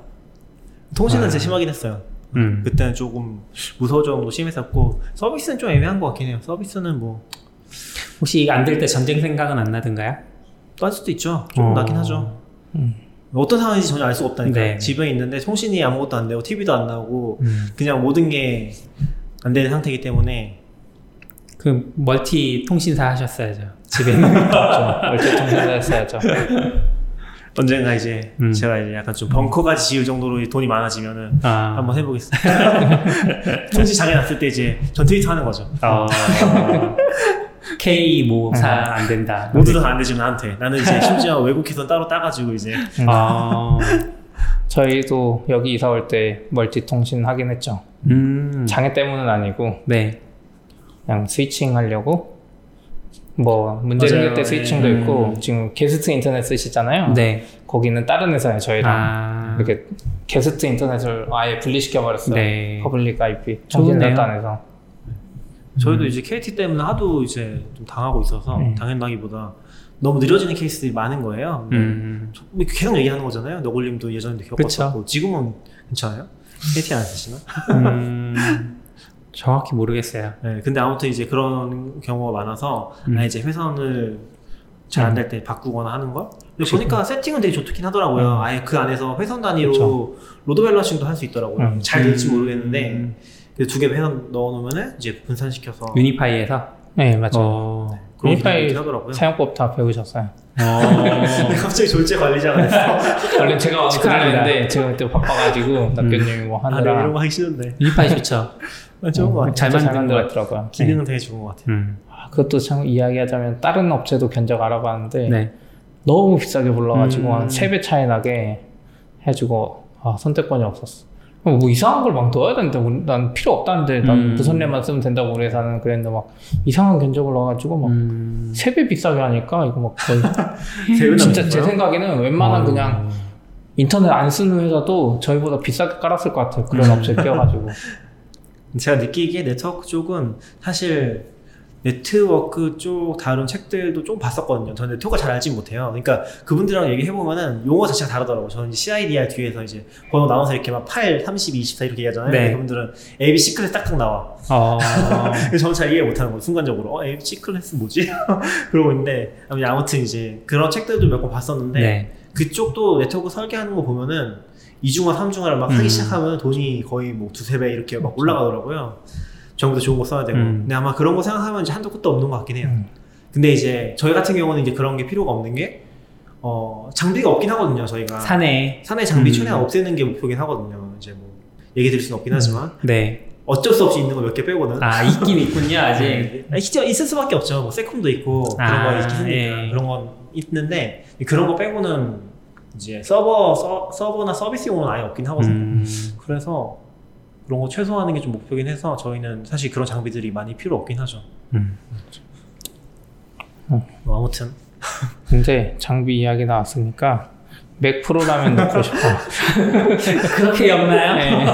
통신은 아. 진짜 심하긴 했어요. 음. 그때는 조금 무서워 정도 심했었고 서비스는 좀 애매한 것 같긴 해요. 서비스는 뭐 혹시 안 될 때 전쟁 생각은 안 나던가요? 따질 수도 있죠. 좀 어. 나긴 하죠. 음. 어떤 상황인지 전혀 알 수가 없다니까. 네. 집에 있는데 통신이 아무것도 안 되고 TV도 안 나오고 음. 그냥 모든 게 안 되는 상태이기 때문에 그 멀티 통신사 하셨어야죠. 집에 있는 거. 멀티 통신사 했어야죠. 언젠가 이제 음. 제가 이제 약간 좀 벙커까지 지을 정도로 돈이 많아지면은 아, 한번 해보겠습니다. 통신 장애 났을 때 이제 전 트위터 하는 거죠. 어, K 뭐사안 된다. 모두 다 안 되지만 나한테 나는 이제 심지어 외국에서 따로 따가지고 이제 아, 저희도 여기 이사 올 때 멀티 통신 하긴 했죠. 음, 장애 때문은 아니고 네. 그냥 스위칭 하려고 뭐 문제. 생길 때 스위칭도 음. 있고 지금 게스트 인터넷 쓰시잖아요. 네. 거기는 다른 회사예요 저희랑 아, 이렇게 게스트 인터넷을 아예 분리시켜 버렸어요. 네. 퍼블릭 IP 좋네요. 통신사단에서 저희도 이제 KT 때문에 하도 이제 좀 당하고 있어서 음. 당한다기보다 너무 느려지는 케이스들이 많은 거예요. 음, 뭐 계속 얘기하는 거잖아요. 너굴님도 예전에도 겪었었고 지금은 괜찮아요? KT 안 쓰시나? 음, 정확히 모르겠어요. 네, 근데 아무튼 이제 그런 경우가 많아서 음. 아 이제 회선을 잘 안 될 때 바꾸거나 하는 걸. 근데 보니까 세팅은 되게 좋긴 하더라고요. 음. 아예 그 안에서 회선 단위로 그쵸. load balancing도 할 수 있더라고요. 음. 잘 될지 음. 모르겠는데 그 두개 회선 넣어놓으면은 이제 분산시켜서 유니파이에서. 네 맞아요. 어, 그런 유니파이. 사용법 다 배우셨어요. 어, 갑자기 졸제 관리자가 됐어. 원래 제가 와서. 그랬는데 제가 그때 바빠가지고 낙교님이 뭐 아, 네, 하느라 이런 거 하기 싫은데. 유니파이 좋죠. 아, 좋은 거 같아요. 잘잘 만든 것 만들었더라고요. 기능은 되게 좋은 것 같아요. 음, 아, 그것도 참 이야기하자면 다른 업체도 견적 알아봤는데 네. 너무 비싸게 불러가지고 음. 한 3배 차이 나게 해주고 아, 선택권이 없었어. 뭐 이상한 걸 막 넣어야 된다. 우리- 난 필요 없다는데 난 음. 무선net만 쓰면 된다고 우리 회사는 그랬는데 막 이상한 견적을 넣어가지고 막 음, 3배 비싸게 하니까 이거 막 거의 진짜 제? 생각에는 웬만한 어, 그냥 인터넷 안 쓰는 회사도 저희보다 비싸게 깔았을 것 같아요. 그런 음. 업체 끼워가지고. 제가 느끼기에 네트워크 쪽은 사실 네트워크 쪽 다룬 책들도 좀 봤었거든요. 저는 네트워크 잘 알지 못해요. 그러니까 그분들이랑 얘기해보면은 용어 자체가 다르더라고요. 저는 이제 CIDR 뒤에서 이제 번호 나눠서 이렇게 막 8, 32, 24 이렇게 얘기하잖아요. 네. 그분들은 AB 클래스 딱딱 나와. 어, 그래서 저는 잘 이해 못하는 거예요. 순간적으로. 어, AB 클래스 뭐지? 그러고 있는데 아무튼 이제 그런 책들도 몇번 봤었는데 네. 그쪽도 네트워크 설계하는 거 보면은 이중화, 삼중화를 막 음. 하기 시작하면 돈이 거의 뭐 두세 배 이렇게 막 올라가더라고요. 전부 다 좋은 거 써야 되고. 음. 근데 아마 그런 거 생각하면 이제 한도 끝도 없는 것 같긴 해요. 음. 근데 이제 저희 같은 경우는 이제 그런 게 필요가 없는 게, 어, 장비가 없긴 하거든요, 저희가. 산에. 산에 장비 음. 최대한 없애는 게 목표긴 하거든요. 이제 뭐, 얘기 드릴 수는 없긴 하지만. 네. 어쩔 수 없이 있는 거 몇 개 빼고는. 아, 있긴 있군요, 아직. 네. 아니, 진짜 있을 수밖에 없죠. 뭐 세콤도 있고 그런 아, 거 있긴 예. 하니까 그런 건 있는데 그런 거 빼고는 이제 서버 서, 서버나 서비스용은 아예 없긴 하거든요. 음, 그래서 그런 거 최소화하는 게 좀 목표긴 해서 저희는 사실 그런 장비들이 많이 필요 없긴 하죠. 음. 뭐 아무튼 근데 장비 이야기 나왔으니까 맥 프로라면 넣고 싶어. 그렇게 엽나요? 네.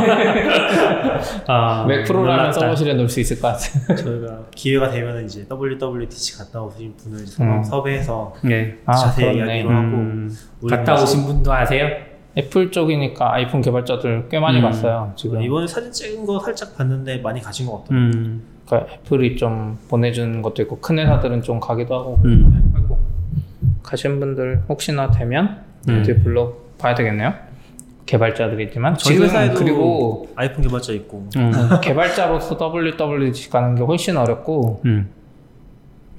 아, 맥 프로라면. 서버실에 넣을 수 있을 것 같아. 저희가 기회가 되면 이제 WWDC 갔다 오신 분을 음. 섭외해서 네. 아, 자세히 그렇네. 이야기로 하고 음, 갔다 오신 분도 아세요? 애플 쪽이니까 아이폰 개발자들 꽤 많이 음. 갔어요. 지금. 이번에 사진 찍은 거 살짝 봤는데 많이 가신 것 같더라고요. 음, 그러니까 애플이 좀 보내주는 것도 있고 큰 회사들은 좀 가기도 하고. 음. 아이고. 가신 분들 혹시나 되면 음. 불러 봐야 되겠네요. 개발자들이지만 저희 지금 회사에도 그리고 아이폰 개발자 있고 음, 개발자로서 WWDC 가는 게 훨씬 어렵고 음.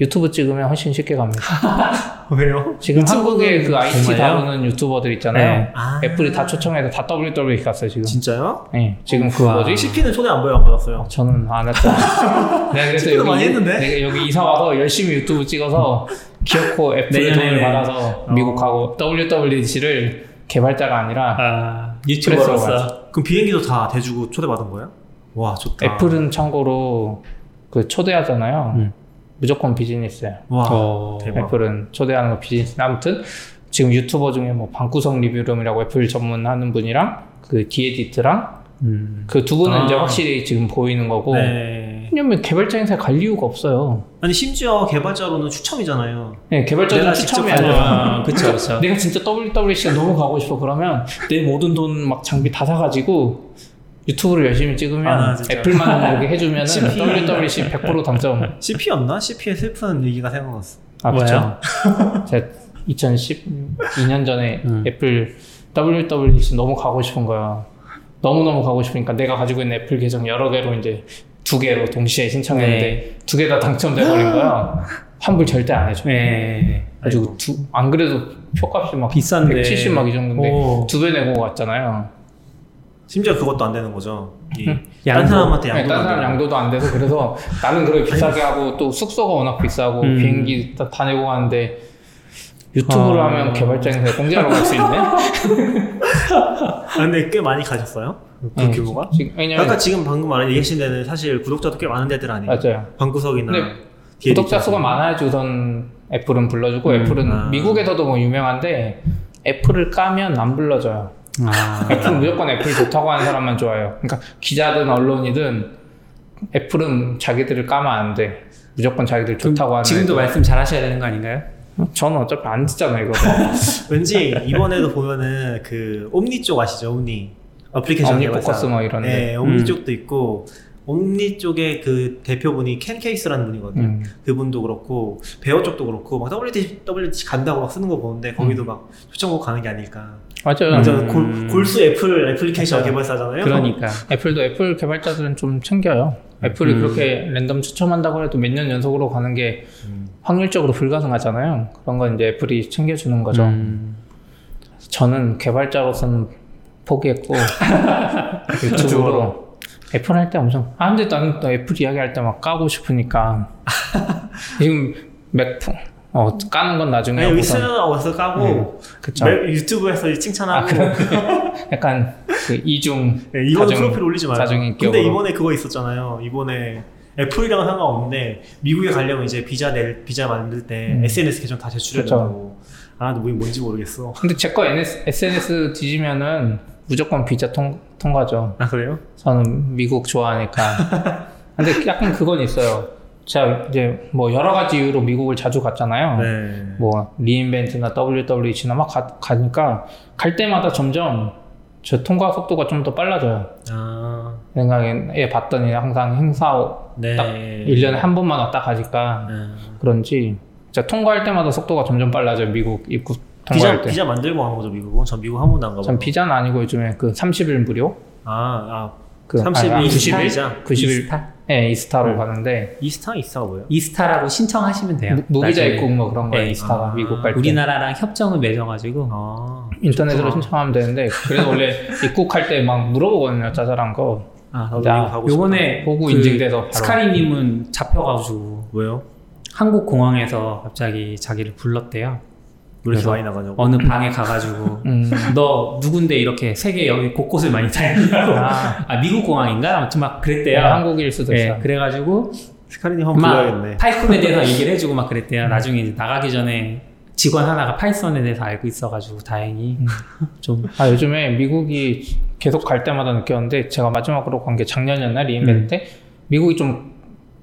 유튜브 찍으면 훨씬 쉽게 갑니다. 왜요? 지금 한국에 그 IT 정말요? 다루는 유튜버들 있잖아요. 네. 아. 애플이 다 초청해서 다 WWDC 갔어요 지금. 진짜요? 네, 지금 그. 뭐지? CP는 초대 안 보여 안 받았어요. 저는 안 했잖아. 내가 그래서 친구도 여기, 많이 했는데? 내가 여기 이사 와서 열심히 유튜브 찍어서 기어코 애플 돈을 받아서 미국 어. 가고 WWDC를 개발자가 아니라 아, 유튜버로서. 그럼 비행기도 다 대주고 초대받은 거예요? 와 좋다. 애플은 참고로 그 초대하잖아요. 음. 무조건 비즈니스예요. 와 어, 대박. 애플은 초대하는 거 비즈니스. 아무튼 지금 유튜버 중에 뭐 방구석 리뷰룸이라고 애플 전문하는 분이랑 그 디에디트랑 음. 그두 분은 아. 이제 확실히 지금 보이는 거고. 네. 왜냐면 개발자 행사에 갈 이유가 없어요. 아니 심지어 개발자로는 추첨이잖아요. 네, 개발자는 내가 직접 추첨해야 가져와. 돼요. 아, 그쵸, 그쵸. 내가 진짜 WWDC가 너무 가고 싶어 그러면 내 모든 돈 막 장비 다 사가지고 유튜브를 열심히 찍으면 아. 애플만 이렇게 해주면. WWDC 100% 당첨. CP였나? CP의 슬픈 얘기가 생각났어. 아? 그렇죠. 제가 2012년 전에 음. 애플 WWDC 너무 가고 싶은 거야. 너무 너무 가고 싶으니까 내가 가지고 있는 애플 계정 여러 개로 이제 두 개로 동시에 신청했는데 네. 두개 다 당첨돼 버린 거야. 환불 절대 안 해줘. 네. 가지고 두, 안 그래도 표값이 막 비싼데. 170막 이 정도인데 오. 두배 내고 갔잖아요. 심지어 그것도 안 되는 거죠. 이 양도. 다른 사람한테 네, 양도 다른 사람 양도도 안 돼서 그래서 나는 그렇게 비싸게 하고 또 숙소가 워낙 비싸고 음. 비행기 다, 다 내고 가는데 유튜브를 아. 하면 개발장에서 공짜로 갈 수 있네? 아, 근데 꽤 많이 가셨어요? 그 응. 규모가? 지금, 왜냐면 아까 지금 방금 말한 얘기하신 데는 사실 구독자도 꽤 많은 데들 아니에요? 맞아요. 방구석이나 구독자. 수가 많아야지 우선 애플은 불러주고 음. 애플은 아. 미국에서도 뭐 유명한데 애플을 까면 안 불러줘요. 아. 애플은 무조건 애플 좋다고 하는 사람만 좋아요. 그러니까 기자든 언론이든 애플은 자기들을 까면 안 돼. 무조건 자기들 좋다고 하는. 지금도 애들. 말씀 잘 하셔야 되는 거 아닌가요? 저는 어차피 안 듣잖아요 이거. 왠지 이번에도 보면은 그 옴니 쪽 아시죠? 옴니 어플리케이션 옴니. 포커스 뭐 이런데. 네, 옴니 음. 쪽도 있고 옴니 쪽의 그 대표분이 켄 케이스라는 분이거든요. 음. 그분도 그렇고 베어 쪽도 그렇고 막 WWDC WWDC 간다고 막 쓰는 거 보는데 거기도 막 초청받고 가는 게 아닐까. 맞아요. 완전 음. 골, 골수 애플 애플리케이션 맞아요. 개발사잖아요. 그러니까. 애플도 애플 개발자들은 좀 챙겨요. 애플이 음. 그렇게 랜덤 추첨한다고 해도 몇 년 연속으로 가는 게 음. 확률적으로 불가능하잖아요. 그런 건 이제 애플이 챙겨주는 거죠. 음. 저는 개발자로서는 포기했고 유튜브로 애플 할 때 엄청 아 근데 나는 또 애플 이야기할 때 막 까고 싶으니까 지금 맥 어, 까는 건 나중에 아니, 우선 쓰나와서 까고 그쵸 매- 유튜브에서 칭찬하고 약간 그 이중 네, 다중- 프로필 올리지 마요. 다중 근데. 이번에 그거 있었잖아요. 이번에 애플이랑은 상관없는데 미국에 가려면 이제 비자 낼 비자 만들 때 음. SNS 계정 다 제출해야 그쵸. 된다고. 아, 뭐 뭔지 모르겠어. 근데 제 거 SNS 뒤지면은 무조건 비자 통, 통과죠 아 그래요? 저는 미국 좋아하니까. 근데 약간 그건 있어요. 제가 이제 뭐 여러 가지 이유로 미국을 자주 갔잖아요. 네. 뭐 리인벤트나 WWDC나 막 가, 가니까 갈 때마다 점점 저 통과 속도가 좀 더 빨라져요. 아, 생각에 봤더니 항상 행사 네. 딱 1년에 한 번만 왔다 가니까 네. 그런지 진짜 통과할 때마다 속도가 점점 빨라져요. 미국 입국 비자 통과할 때. 비자 만들고 간 거죠 미국은. 전 미국 한 번도 안 가봐. 전 비자는 아니고 요즘에 그 30일 무료? 아, 아, 그 30일 아니, 90일 90일? 비자. 90일 이스타? 네, 이스타로 음. 가는데 이스타 이스타가 뭐예요? 이스타라고 신청하시면 돼요. 무- 나중에. 입국 뭐 그런 거예요. 네. 이스타가 아, 미국 갈 때. 우리나라랑 협정을 맺어가지고 아, 인터넷으로 좋구나. 신청하면 되는데 그래서 원래 입국할 때 막 물어보거든요. 짜잘한 거. 아, 나도 나 미국 가고 싶다. 요번에 보고 그 인증돼서 바로. 스카리님은 잡혀가지고 왜요? 한국 공항에서 갑자기 자기를 불렀대요. 왜 이렇게 그래서 많이 나가냐고. 어느 방에 가가지고 음. 너 누군데 이렇게 세계 여기 곳곳을 많이 다니냐고 아, 아 미국 공항인가 아무튼 막 그랬대요. 네, 한국일 수도 네, 있어. 그래가지고 스카리님 한번 막 불러야겠네. 파이썬에 대해서 얘기를 해주고 막 그랬대요. 나중에 이제 나가기 전에 직원 하나가 파이썬에 대해서 알고 있어가지고 다행히 음. 좀아 요즘에 미국이 계속 갈 때마다 느꼈는데 제가 마지막으로 간 게 작년이었나 리인벤트 때 미국이 좀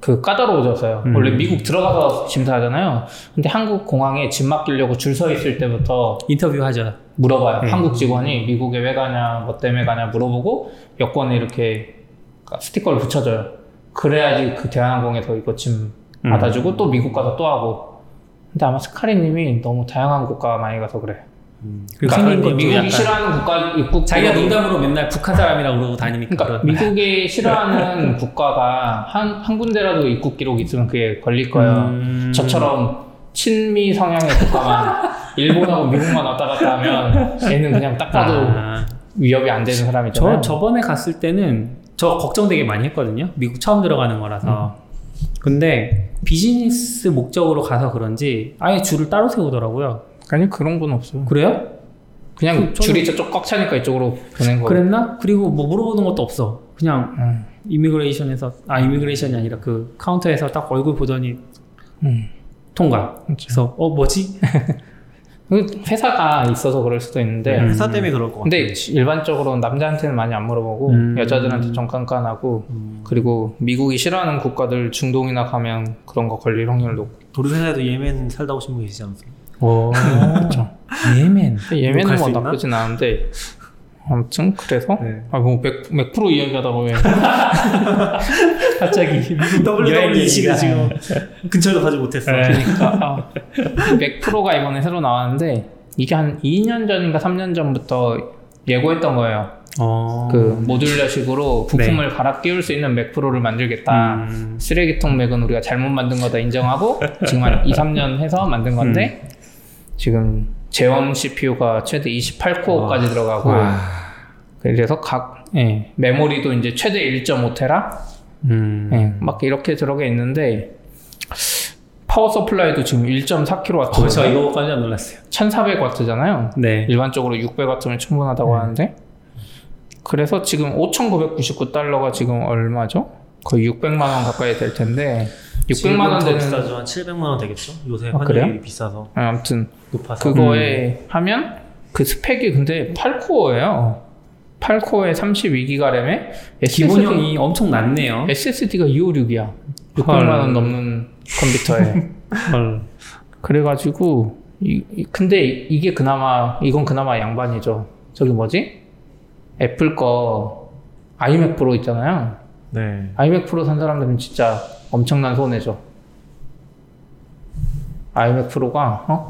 그 까다로워졌어요. 음. 원래 미국 들어가서 심사하잖아요. 근데 한국 공항에 짐 맡기려고 줄 서 있을 때부터 인터뷰하죠. 물어봐요. 네. 한국 직원이 미국에 왜 가냐, 뭐 때문에 가냐 물어보고 여권에 이렇게 스티커를 붙여줘요. 그래야지 그 대한항공에서 이거 짐 음. 받아주고 또 미국 가서 또 하고. 근데 아마 스카리님이 너무 다양한 국가 많이 가서 그래. 그리고 그러니까 생긴 미국이 약간 싫어하는 국가 입국 자기가 농담으로 맨날 북한 사람이라고 그러고 다니니까 그러니까 미국이 싫어하는 국가가 한, 한 군데라도 입국 기록이 있으면 그게 걸릴 거예요. 음. 저처럼 친미 성향의 국가만 일본하고 미국만 왔다 갔다 하면 얘는 그냥 딱 봐도 아, 위협이 안 되는 사람이잖아요. 저 저번에 갔을 때는 저 걱정되게 많이 했거든요. 미국 처음 들어가는 거라서. 근데 비즈니스 목적으로 가서 그런지 아예 줄을 따로 세우더라고요. 아니 그런 건 없어요. 그래요? 그냥 그 저는- 줄이 저쪽 꽉 차니까 이쪽으로 보낸 거. 그랬나? 그리고 뭐 물어보는 것도 없어. 그냥 음. immigration에서 아 immigration이 아니라 그 카운터에서 딱 얼굴 보더니 음. 통과. 그렇죠. 그래서 어 뭐지? 그 회사가 있어서 그럴 수도 있는데 음. 회사 때문에 그럴 것 같아. 근데 일반적으로 남자한테는 많이 안 물어보고 음. 여자들한테 좀 깐깐하고 그리고 미국이 싫어하는 국가들 중동이나 가면 그런 거 걸릴 확률 높고 우리 회사에도 예멘 살다 오신 분 계시지 않으세요? 오, 그렇죠. 예멘. 예멘은 뭐? 나쁘진 않은데 아무튼 그래서 네. 아뭐 맥, 맥프로 이야기하다가 왜 갑자기 WWDC가 지금 근처에도 가지 못했어. 네. 그러니까 아, 맥프로가 이번에 새로 나왔는데 이게 한 2년 전인가 3년 전부터 예고했던 거예요 어. 그 모듈러식으로 부품을 갈아 끼울 수 있는 맥 프로를 만들겠다. 음. 쓰레기통 맥은 우리가 잘못 만든 거다 인정하고 지금 한 2, 3년 해서 만든 건데 음. 지금 제원 CPU가 최대 28코어까지 들어가고 그래서 각 예, 메모리도 이제 최대 1.5테라 음. 예, 막 이렇게 들어가 있는데 power supply도 지금 1.4kW 어, 저 이거 깜짝 놀랐어요. 1,400W잖아요. 네. 일반적으로 600W면 충분하다고 네. 하는데 그래서 지금 5,999달러가 지금 얼마죠? 거의 600만 원 가까이 될 텐데 600만 원 더 되는 비싸죠. 한 700만 원 되겠죠. 요새 아, 그래요? 환율이 비싸서 아, 아무튼 높아서. 그거에 하면 그 스펙이 근데 8코어예요. 8코어에 32기가 램에 기본형이 엄청 낮네요. SSD가 256이야. 600만 헐. 원 넘는 컴퓨터에. 헐. 그래가지고 이, 이- 근데 이게 그나마 이건 그나마 양반이죠. 저기 뭐지? 애플 거 아이맥 프로 있잖아요. 네. 아이맥 프로 산 사람들은 진짜 엄청난 손해죠. 아이맥 프로가 어?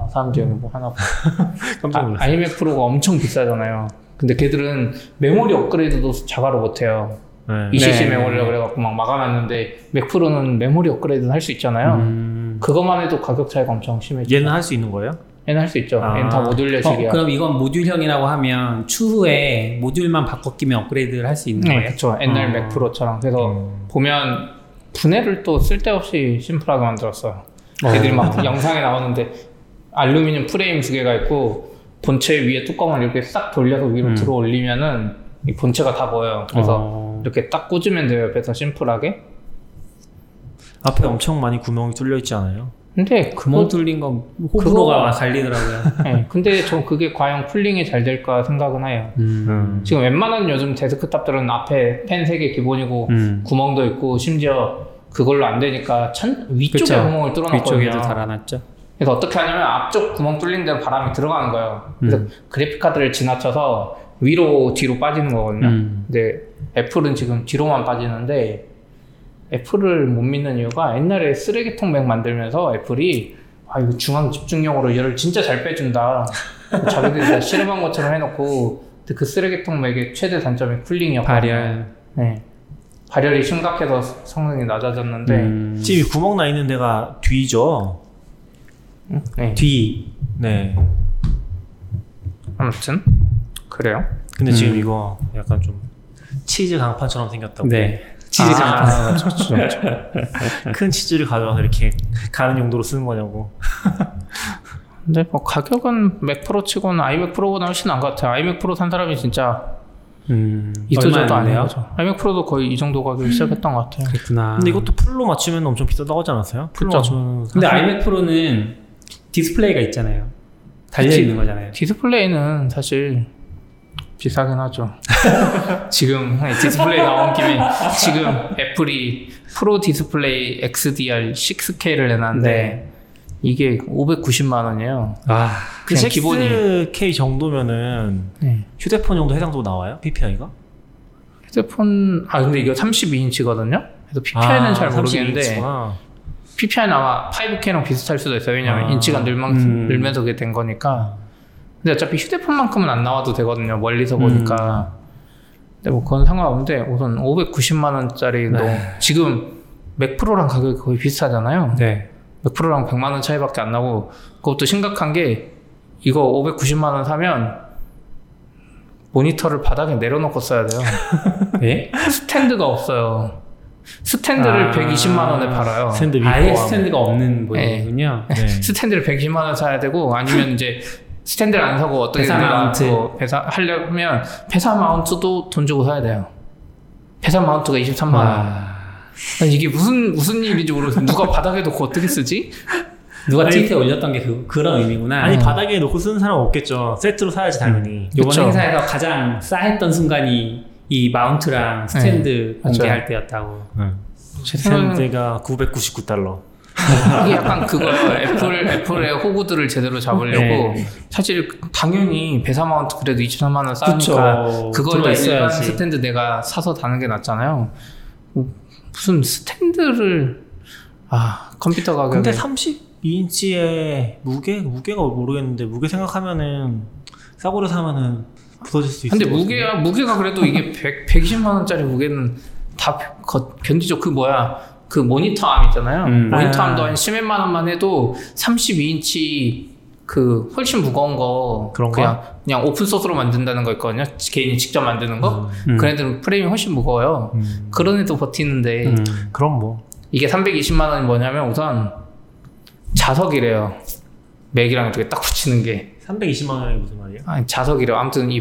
아, 사람들 여기 뭐 하나 봐. 깜짝 아, 놀랐어요. 아이맥 프로가 엄청 비싸잖아요. 근데 걔들은 메모리 업그레이드도 자가로 못해요. 네. ECC 네. 메모리라 그래갖고 막 막아놨는데 맥 프로는 메모리 업그레이드는 할 수 있잖아요. 음. 그것만 해도 가격 차이가 엄청 심해져. 얘는 할 수 있는 거예요? 얘는 할 수 있죠. 아. 얘는 다 어, modular식이야. 그럼 이건 모듈형이라고 하면 추후에 모듈만 바꿔 끼면 업그레이드를 할 수 있는 네, 거예요? 그렇죠. 옛날 어. 맥 프로처럼. 그래서 음. 보면 분해를 또 쓸데없이 심플하게 만들었어요. 애들이 막 영상에 나오는데 알루미늄 프레임 두 개가 있고 본체 위에 뚜껑을 이렇게 싹 돌려서 위로 음. 들어 올리면은 이 본체가 다 보여요. 그래서 어. 이렇게 딱 꽂으면 돼요. 옆에서 심플하게. 앞에 엄청 많이 구멍이 뚫려 있지 않아요? 근데 구멍 뚫린 거 호불호가 갈리더라고요. 네, 근데 저 그게 과연 cooling이 잘 될까 생각은 해요. 음. 지금 웬만한 요즘 데스크탑들은 앞에 팬 3개 기본이고 음. 구멍도 있고 심지어 그걸로 안 되니까 천, 위쪽에 그쵸. 구멍을 뚫어놨거든요. 위쪽에도 달아놨죠. 그래서 어떻게 하냐면 앞쪽 구멍 뚫린 대로 바람이 들어가는 거예요. 그래서 음. 그래픽 카드를 지나쳐서 위로 뒤로 빠지는 거거든요. 음. 근데 애플은 지금 뒤로만 빠지는데 애플을 못 믿는 이유가 옛날에 쓰레기통 맥 만들면서 애플이 아 이거 중앙 집중력으로 열을 진짜 잘 빼준다. 자기들이 다 실험한 것처럼 해놓고 근데 그 쓰레기통 맥의 최대 단점이 쿨링이었거든요. 발열. 네. 발열이 심각해서 성능이 낮아졌는데 음. 지금 이 구멍 나 있는 데가 뒤죠? 네. 뒤. 네. 아무튼 그래요. 근데 음. 지금 이거 약간 좀 치즈 강판처럼 생겼다고. 네. 치즈 아, 강 그렇죠, 그렇죠. 큰 치즈를 가져와서 이렇게 가는 용도로 쓰는 거냐고. 근데 뭐 가격은 맥 프로 치고는 아이맥 프로보다 훨씬 나은 것 같아요. 아이맥 프로 산 사람이 진짜 음. 이토저도 얼마였나요? 거죠. 아이맥 프로도 거의 이 정도 가격에 시작했던 것 같아요. 그랬구나. 근데 이것도 full로 맞추면 엄청 비싸다고 하지 않았어요? full로. 맞추면 근데 아이맥 프로는 디스플레이가 있잖아요. 달려. 있는 거잖아요. 디스플레이는 사실 비싸긴 하죠. 지금 디스플레이 나온 김에 지금 애플이 프로 디스플레이 XDR 6K를 내놨는데 네. 이게 590만 원이에요. 아, 그 그냥 기본이. 6K 정도면은 네. 휴대폰 정도 해당도 나와요? PPI가? 휴대폰 아 근데 이거 32인치거든요. 그래서 PPI는 아, 잘 모르겠는데 PPI는 아마 5K랑 비슷할 수도 있어요. 왜냐면 아. 인치가 늘면, 음. 늘면서 그게 된 거니까. 근데 어차피 휴대폰만큼은 안 나와도 되거든요. 멀리서 보니까. 근데 뭐 그건 상관없는데 우선 590만 원짜리 너 지금 맥 프로랑 가격이 거의 비슷하잖아요. 네. 맥 프로랑 100만 원 차이밖에 안 나고 그것도 심각한 게 이거 590만 원 사면 모니터를 바닥에 내려놓고 써야 돼요. 네? 스탠드가 없어요. 스탠드를 아. 120만 원에 팔아요. 스탠드 아예. 스탠드가 없는 모델이군요. 네. 스탠드를 120만 원 사야 되고 아니면 이제 스탠드를 안 사고 어떻게 VESA mount. 뭐 VESA 하려면 VESA mount도 돈 주고 사야 돼요. VESA mount가 23만 원. 와. 아니, 이게 무슨 무슨 일인지 모르겠어. 누가 바닥에 놓고 어떻게 쓰지? 누가 트위터에 올렸던 게 그, 그런 의미구나. 아니 바닥에 놓고 쓰는 사람 없겠죠. 세트로 사야지 당연히. 요번 그쵸. 행사에서 가장 싸했던 순간이 이 mount랑 스탠드 맞아요. 공개할 때였다고. 제 생각에는 세트가 999달러. 이게 약간 그거예요. 애플 애플의 호구들을 제대로 잡으려고 네. 사실 당연히 VESA mount 그래도 23만 원 싸니까 그쵸. 그거에다 일반. 스탠드 내가 사서 다는 게 낫잖아요. 뭐, 무슨 스탠드를 아 컴퓨터 가격에 근데 32인치의 무게 무게가 모르겠는데 무게 생각하면은 싸구려 사면은 부서질 수 있을 근데 것 무게가 무게가 그래도 이게 100 120만 원짜리 무게는 다 거- 견디죠. 그 뭐야 그 모니터 arm 있잖아요. 음. 모니터 아. arm도 한 10몇만 원만 해도 32인치 그 훨씬 무거운 거 그런 거? 그냥 그냥 open source로 만든다는 거 있거든요. 개인이 직접 만드는 거. 음. 그 애들은 프레임이 훨씬 무거워요. 음, 그런 애도 버티는데 음. 그럼 뭐 이게 320만 원이 뭐냐면 우선 자석이래요. 맥이랑 이렇게 딱 붙이는 게 320만 원이 무슨 말이에요? 아니 자석이래요. 아무튼 이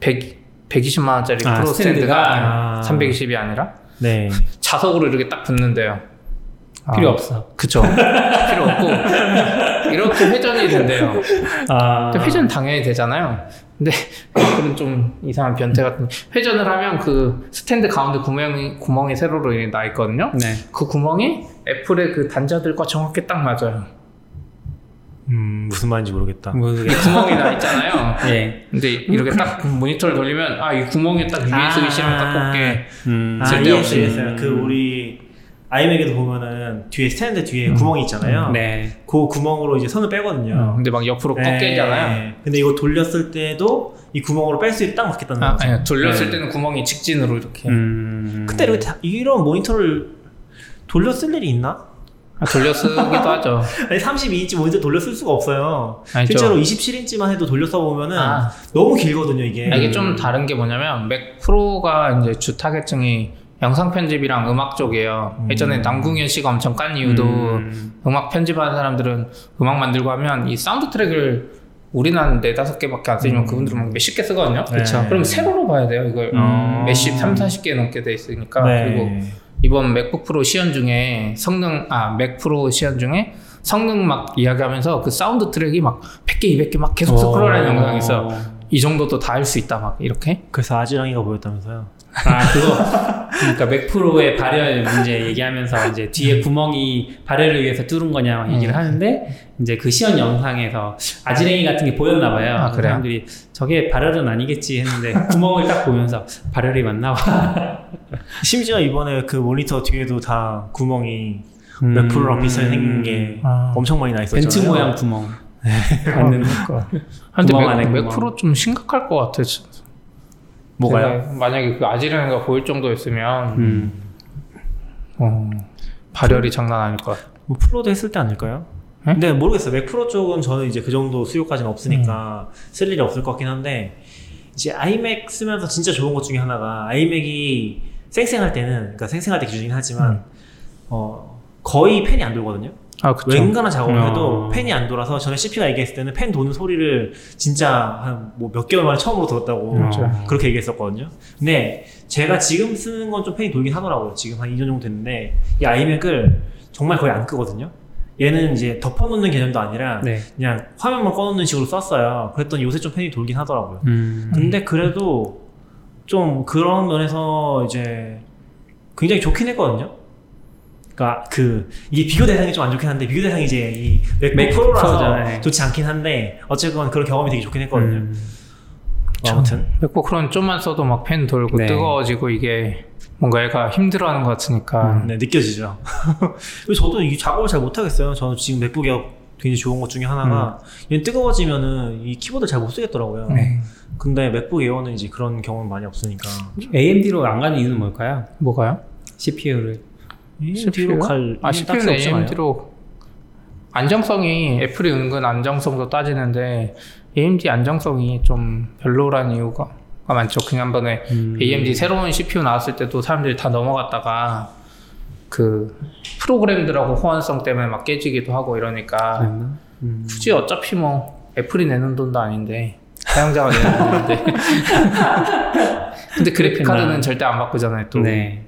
100, 120만 원짜리 아, 프로 스탠드가 스탠드가? 320이 아니라 네. 자석으로 이렇게 딱 붙는데요. 필요 아, 없어. 그쵸. 필요 없고 이렇게 회전이 된대요. 아. 회전 당연히 되잖아요. 근데 그런 좀 이상한 변태 같은 회전을 하면 그 스탠드 가운데 구멍이 구멍이 세로로 나 있거든요. 네. 그 구멍이 애플의 그 단자들과 정확히 딱 맞아요. 음, 무슨 말인지 모르겠다. 모르겠. 구멍이 나 있잖아요. 예. 근데 이렇게 딱 모니터를 돌리면 아 이 구멍이 딱 USB 쓰면 딱 꽂게 음. 아, 이해했어요. 그 우리 아이맥에도 보면은 뒤에 스탠드 뒤에 구멍이 있잖아요. 네. 그 구멍으로 이제 선을 빼거든요. 어, 근데 막 옆으로 네. 꺾이잖아요. 근데 이거 돌렸을 때도 이 구멍으로 뺄 수 있게 딱 맞겠다는 아, 거죠. 아니, 돌렸을 네. 때는 구멍이 직진으로 이렇게 음. 그때 이렇게 다- 이런 모니터를 돌려 쓸 일이 있나? 아, 돌려 쓰기도 하죠. 아니 32인치 모니터 돌려 쓸 수가 없어요. 아니죠. 실제로 27인치만 해도 돌려 써 보면은 아. 너무 길거든요 이게. 아, 이게 좀 다른 게 뭐냐면 맥 프로가 이제 주 타겟층이 영상 편집이랑 음악 쪽이에요. 음. 예전에 남궁현 씨가 엄청 깐 이유도 음. 음악 편집하는 사람들은 음악 만들고 하면 이 사운드 트랙을 우리는 한 네다섯 개밖에 안 쓰지만 음. 그분들은 막 몇십 개 쓰거든요. 그쵸. 그럼 세로로 봐야 돼요. 이걸 음. 몇십, 삼, 사십 개 넘게 돼 있으니까. 네. 그리고 이번 MacBook Pro 시연 중에 성능, 아, Mac Pro 시연 중에 성능 막 이야기하면서 그 사운드 트랙이 막 100개, 200개 막 계속 스크롤하는 영상이 있어요. 이 정도도 다 할 수 있다, 막 이렇게. 그래서 아지랑이가 보였다면서요. 아 그거 그러니까 Mac Pro의 발열 문제 얘기하면서 이제 뒤에 구멍이 발열을 위해서 뚫은 거냐 막 얘기를 음. 하는데 이제 그 시연 영상에서 아지랭이 같은 게 보였나 봐요. 아, 그래요? 사람들이 저게 발열은 아니겠지 했는데 구멍을 딱 보면서 발열이 맞나 봐. 심지어 이번에 그 모니터 뒤에도 다 구멍이 음. 맥프로랑 비슷하게 생긴 게 아. 엄청 많이 나 있었잖아요. 벤츠 모양 구멍. 맥 구멍. 프로 좀 심각할 것 같아. 진짜. 뭐가요? 제가 만약에 그 아지랑이가 보일 정도였으면, 음. 어, 발열이 장난 아닐 것 같아. 뭐 프로도 했을 때 아닐까요? 네? 근데 모르겠어요. 맥 프로 쪽은 저는 이제 그 정도 수요까지는 없으니까 음. 쓸 일이 없을 것 같긴 한데 이제 아이맥 쓰면서 진짜 좋은 것 중에 하나가 아이맥이 쌩쌩할 때는 그러니까 쌩쌩할 때 기준이긴 하지만 음. 어 거의 팬이 안 돌거든요. 아, 그쵸. 웬간한 작업을 어. 해도 팬이 안 돌아서 전에 CP가 얘기했을 때는 팬 도는 소리를 진짜 한 뭐 몇 개월 만에 처음으로 들었다고 그렇죠. 그렇게 얘기했었거든요. 근데 제가 지금 쓰는 건좀 팬이 돌긴 하더라고요. 지금 한 2년 정도 됐는데 이 아이맥을 정말 거의 안 끄거든요. 얘는 이제 덮어놓는 개념도 아니라 네. 그냥 화면만 꺼놓는 식으로 썼어요. 그랬더니 요새 좀 팬이 돌긴 하더라고요. 음. 근데 그래도 좀 그런 면에서 이제 굉장히 좋긴 했거든요. 그러니까 그 이게 비교 대상이 좀 안 좋긴 한데 비교 대상이 이제 이 맥북 프로라서 프로잖아요. 좋지 않긴 한데 어쨌건 그런 경험이 되게 좋긴 했거든요. 음. 뭐 아무튼 맥북 프로는 좀만 써도 막 펜 돌고 네. 뜨거워지고 이게 뭔가 얘가 힘들어하는 것 같으니까. 네, 느껴지죠. 저도 이 작업을 잘 못하겠어요. 저는 지금 맥북이 굉장히 좋은 것 중에 하나가 얘는 뜨거워지면은 이 키보드 잘 못 쓰겠더라고요. 네. 근데 맥북 에어는 이제 그런 경험이 많이 없으니까 AMD로 안 가는 이유는 뭘까요? 뭐가요? CPU를. AMD로 갈 아, CPU는. AMD로 안정성이 애플이 은근 안정성도 따지는데 AMD 안정성이 좀 별로라는 이유가 많죠. 그냥 한 번에 음. AMD 새로운 CPU 나왔을 때도 사람들이 다 넘어갔다가 그 프로그램들하고 호환성 때문에 막 깨지기도 하고 이러니까? 음. 굳이 어차피 뭐 애플이 내는 돈도 아닌데 사용자가 내는 돈인데 근데 그래픽 카드는. 절대 안 바꾸잖아요 또 네.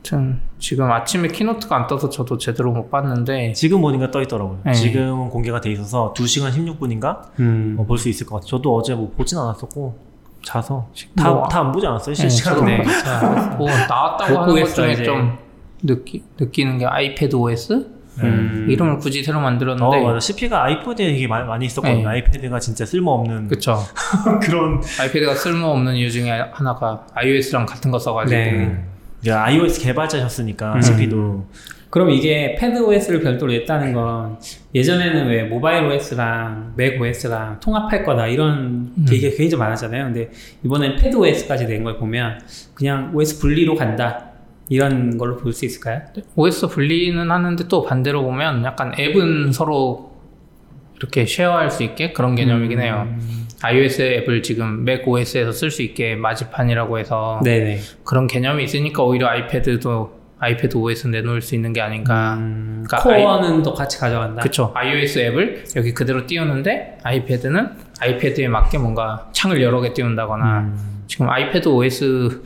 아무튼 지금 아침에 키노트가 안 떠서 저도 제대로 못 봤는데 지금 보니까 떠 있더라고요. 네. 지금 공개가 돼 있어서 2시간 16분인가 음. 볼수 있을 것 같아요. 저도 어제 뭐 보진 않았었고 자서 다 뭐, 다안 보지 않았어요 네, 실시간으로. 자, 뭐 나왔다고 못 하는 것 중에 이제. 좀 느끼, 느끼는 게 아이패드 OS 음. 이름을 굳이 새로 어 만들었는데 맞아 CP가 아이패드에 되게 많이, 많이 있었거든요. 네. 아이패드가 진짜 쓸모없는 그쵸 그런 아이패드가 쓸모없는 이유 중에 하나가 iOS랑 같은 거 써가지고 네. 이제 iOS 개발자셨으니까 음. CP도 그럼 이게 패드 OS를 별도로 냈다는 건 예전에는 왜 모바일 OS랑 맥 OS랑 통합할 거다 이런 음. 얘기가 굉장히 많았잖아요. 근데 이번엔 패드 OS까지 낸 걸 보면 그냥 OS 분리로 간다 이런 걸로 볼 수 있을까요? OS 분리는 하는데 또 반대로 보면 약간 앱은 서로 이렇게 쉐어할 수 있게 그런 개념이긴 해요. 음. iOS 앱을 지금 맥 OS에서 쓸 수 있게 마지판이라고 해서 네네. 그런 개념이 있으니까 오히려 아이패드도 아이패드 OS 내놓을 수 있는 게 아닌가. 음, 그러니까 코어는 또 같이 가져간다. 그쵸. iOS 앱을 여기 그대로 띄우는데 아이패드는 iPad에 맞게 뭔가 창을 여러 개 띄운다거나 음. 지금 iPad OS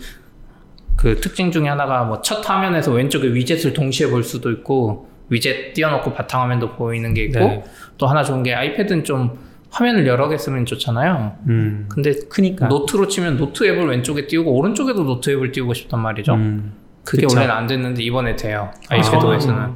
그 특징 중에 하나가 뭐 첫 화면에서 왼쪽에 위젯을 동시에 볼 수도 있고 위젯 띄워놓고 바탕화면도 보이는 게 있고 네. 또 하나 좋은 게 iPad는 좀 화면을 여러 개 쓰면 좋잖아요. 음. 근데 크니까. 노트로 치면 노트 앱을 왼쪽에 띄우고 오른쪽에도 노트 앱을 띄우고 싶단 말이죠. 음. 그게 그쵸. 원래는 안 됐는데 이번에 돼요. iPad 저는 OS는.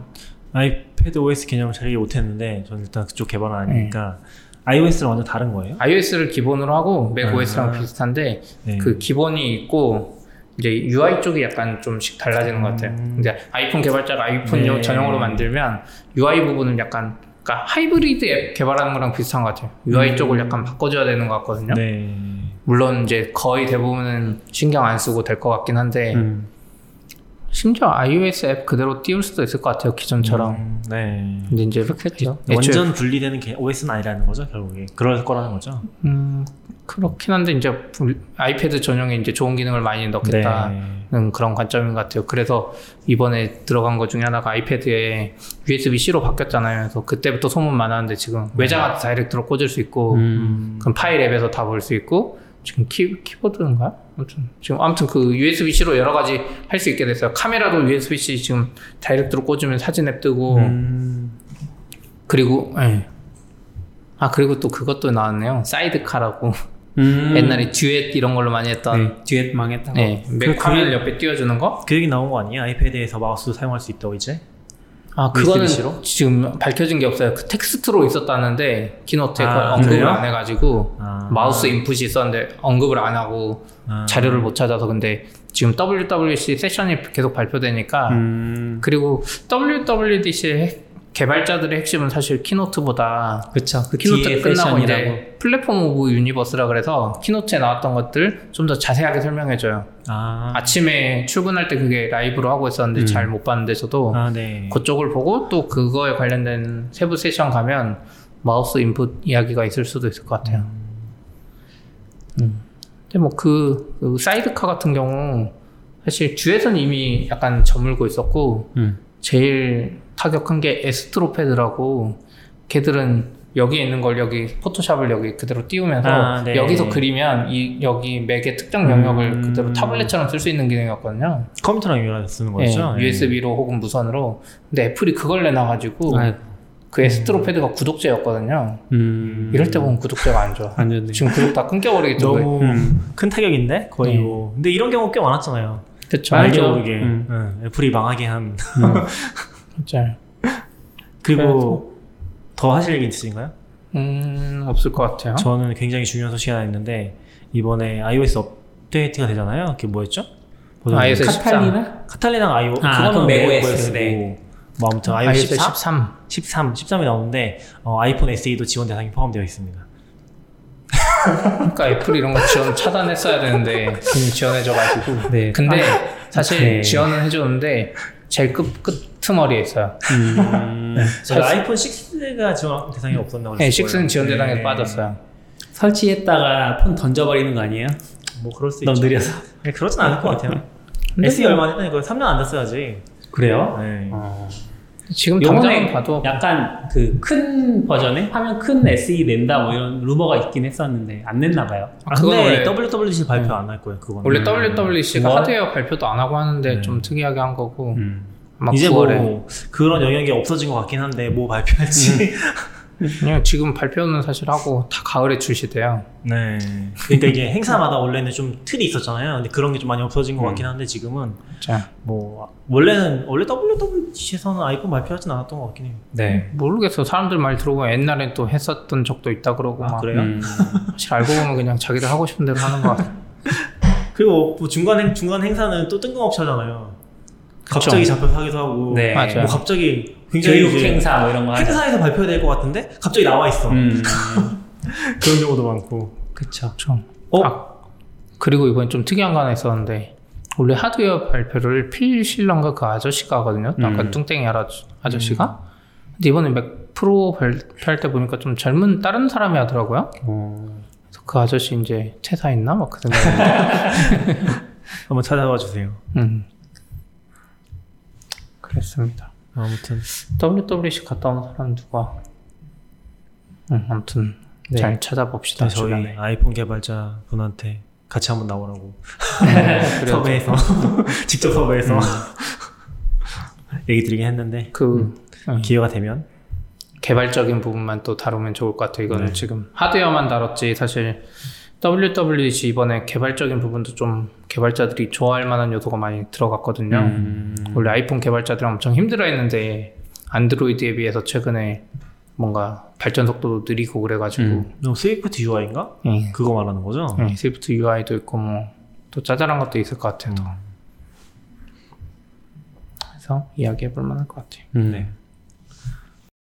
iPad OS 개념을 잘 이해 못했는데 저는 일단 그쪽 개발은 아니니까 iOS랑 완전 다른 거예요? iOS를 기본으로 하고 맥 아. OS랑 비슷한데 네. 그 기본이 있고 이제 UI 쪽이 약간 좀씩 달라지는 것 같아요. 음. 이제 아이폰 개발자가 아이폰 네. 전용으로 만들면 UI 부분은 약간 그러니까 하이브리드 앱 개발하는 거랑 비슷한 것 같아요. UI 음. 쪽을 약간 바꿔줘야 되는 것 같거든요. 네. 물론 이제 거의 대부분은 신경 안 쓰고 될 것 같긴 한데 음. 심지어 iOS 앱 그대로 띄울 수도 있을 것 같아요 기존처럼. 음, 네. 근데 이제 그렇겠죠. 애초에 완전 분리되는 게 OS는 아니라는 거죠 결국에. 그럴 거라는 거죠. 음, 그렇긴 한데 이제 불- iPad 전용에 이제 좋은 기능을 많이 넣겠다는 네. 그런 관점인 것 같아요. 그래서 이번에 들어간 것 중에 하나가 iPad에 USB-C로 바뀌었잖아요. 그래서 그때부터 소문 많았는데 지금 외장하드 direct로 꽂을 수 있고 음. 그럼 파일 앱에서 다 볼 수 있고 지금 키, 키보드인가요? 아무튼 지금 아무튼 그 USB-C로 여러 가지 할 수 있게 됐어요. 카메라도 USB-C 지금 direct로 꽂으면 사진 앱 뜨고 음. 그리고 예. 아 그리고 또 그것도 나왔네요. Sidecar라고 음. 옛날에 듀엣 이런 걸로 많이 했던 네, 듀엣 망했다고. 네, 그- Mac 화면 그게- 옆에 띄워주는 거? 그 얘기 나온 거 아니에요? iPad에서 마우스 사용할 수 있다고 이제? 아, 그거는 USB-C로? 지금 밝혀진 게 없어요. 그 텍스트로 있었다는데 keynote에 아, 그걸 언급을 그래요? 안 해가지고 아. 마우스 input이 있었는데 언급을 안 하고 아. 자료를 못 찾아서 근데 지금 WWDC session이 계속 발표되니까 음. 그리고 WWDC 개발자들의 핵심은 사실 keynote보다 그쵸. 그 keynote 끝나고. 이제 Platform of Universe라 그래서 keynote에 나왔던 것들 좀 더 자세하게 설명해줘요. 아. 아침에 출근할 때 그게 라이브로 하고 있었는데 음. 잘못 봤는데 저도 아, 네. 그쪽을 보고 또 그거에 관련된 세부 세션 가면 마우스 input 이야기가 있을 수도 있을 것 같아요. 음. 근데 뭐그 사이드카 같은 경우 사실 듀엣은 이미 약간 저물고 있었고 음. 제일 타격한 게 에스트로패드라고 걔들은 여기 있는 걸 여기 포토샵을 여기 그대로 띄우면서 아, 네. 여기서 그리면 이 여기 맥의 특정 영역을 음. 그대로 타블렛처럼 쓸 수 있는 기능이었거든요. 컴퓨터랑 연결해서 쓰는 거죠? 예, USB로 혹은 무선으로. 근데 애플이 그걸 내놔가지고 아이고. 그 에스트로패드가 구독제였거든요. 음. 이럴 때 보면 구독제가 안 좋아. 안 좋네. 지금 구독 다 끊겨버리겠죠. 너무 음. 큰 타격인데 거의 네. 뭐. 근데 이런 경우 꽤 많았잖아요. 그쵸. 알게. 모르게 음. 응, 애플이 망하게 한. 진짜. 그리고 더 하실 얘기 있으신가요? 음, 없을 것 같아요. 저는 굉장히 중요한 소식이 하나 있는데 이번에 iOS 업데이트가 되잖아요. 그게 뭐였죠? iOS 카탈리나? 카탈리나가 iO 아, 그거는 그건 맥 맥OS, 네. 뭐 아무튼 iOS 14, 13. 13, 13이 나오는데 어, 아이폰 SE도 지원 대상이 포함되어 있습니다. 그러니까 애플이 이런 거 지원 차단했어야 되는데 괜히 지원해줘가지고. 네. 근데 사실 네. 지원은 해줬는데 제일 끝 끝머리에 있어요. 음. 저 아이폰 6가 지원 대상이 없었나 네, 그랬을 6는 거예요. 지원 대상에서 네. 빠졌어요. 설치했다가 폰 던져버리는 거 아니에요? 뭐 그럴 수 너무 있죠. 느려서. 네, 그렇진 않을 것 같아요. SE 뭐- 얼마 이거 3년 안 됐어야지. 그래요? 네. 어. 지금 당장 봐도 약간 그 큰 버전에 화면 큰 SE 낸다 뭐 이런 루머가 있긴 했었는데 안 냈나 봐요. 아, 그건 근데 원래- WWDC 발표 안할 거예요. 그거는. 원래 WWDC가 뭐? 하드웨어 발표도 안 하고 하는데 네. 좀 특이하게 한 거고 음. 이제 9월에 뭐 그런 영역이 없어진 것 같긴 한데 뭐 발표할지. 그냥 지금 발표는 사실 하고 다 가을에 출시돼요. 네. 그러니까 이게 행사마다 원래는 좀 틀이 있었잖아요. 근데 그런 게 좀 많이 없어진 것 음. 같긴 한데 지금은 자 뭐 원래는 원래 WWDC에서는 아이폰 발표하진 않았던 것 같긴 해요. 네. 모르겠어 사람들 말 들어보면 옛날에 또 했었던 적도 있다 그러고 아, 막 그래요? 음. 사실 알고 보면 그냥 자기들 하고 싶은 대로 하는 거 같아. 그리고 뭐 중간 행 중간 행사는 또 뜬금없이 하잖아요. 갑자기 잡혀서 하기도 하고 네. 맞아요. 뭐 갑자기 교육 이제 행사 뭐 이런 거. 행사에서 발표될 것 같은데 갑자기 나와 있어 음. 그런 경우도 많고 그쵸. 좀. 어? 아, 그리고 이번에 좀 특이한 거 하나 있었는데 원래 하드웨어 발표를 필 실런가 그 아저씨가 하거든요. 아까 음. 뚱땡이 아라- 아저씨가. 근데 이번에 맥 프로 발표할 때 보니까 좀 젊은 다른 사람이 하더라고요. 어. 그래서 그 아저씨 이제 퇴사했나 막 그 생각이. 한번 찾아봐 주세요 음. 그랬습니다. 아무튼 WWC 갔다 온 사람 누가? 음, 아무튼 네. 잘 찾아봅시다. 저희 주변에. 아이폰 개발자 분한테 같이 한번 나오라고 그래도 섭외해서 직접 섭외해서 음. 얘기 드리긴 했는데 그 음, 기회가 되면 개발적인 부분만 또 다루면 좋을 것 같아요. 이거는 네. 지금 하드웨어만 다뤘지 사실 WWDC 이번에 개발적인 부분도 좀 개발자들이 좋아할 만한 요소가 많이 들어갔거든요. 음. 원래 아이폰 개발자들이 엄청 힘들어했는데 Android에 비해서 최근에 뭔가 발전 속도도 느리고 그래가지고 음. 너 Swift UI인가? 예, 그거 말하는 거죠? 예, Swift UI도 있고 뭐 또 짜잘한 것도 있을 것 같아요. 더. 음. 그래서 이야기해볼 만할 것 같아요. 음. 네.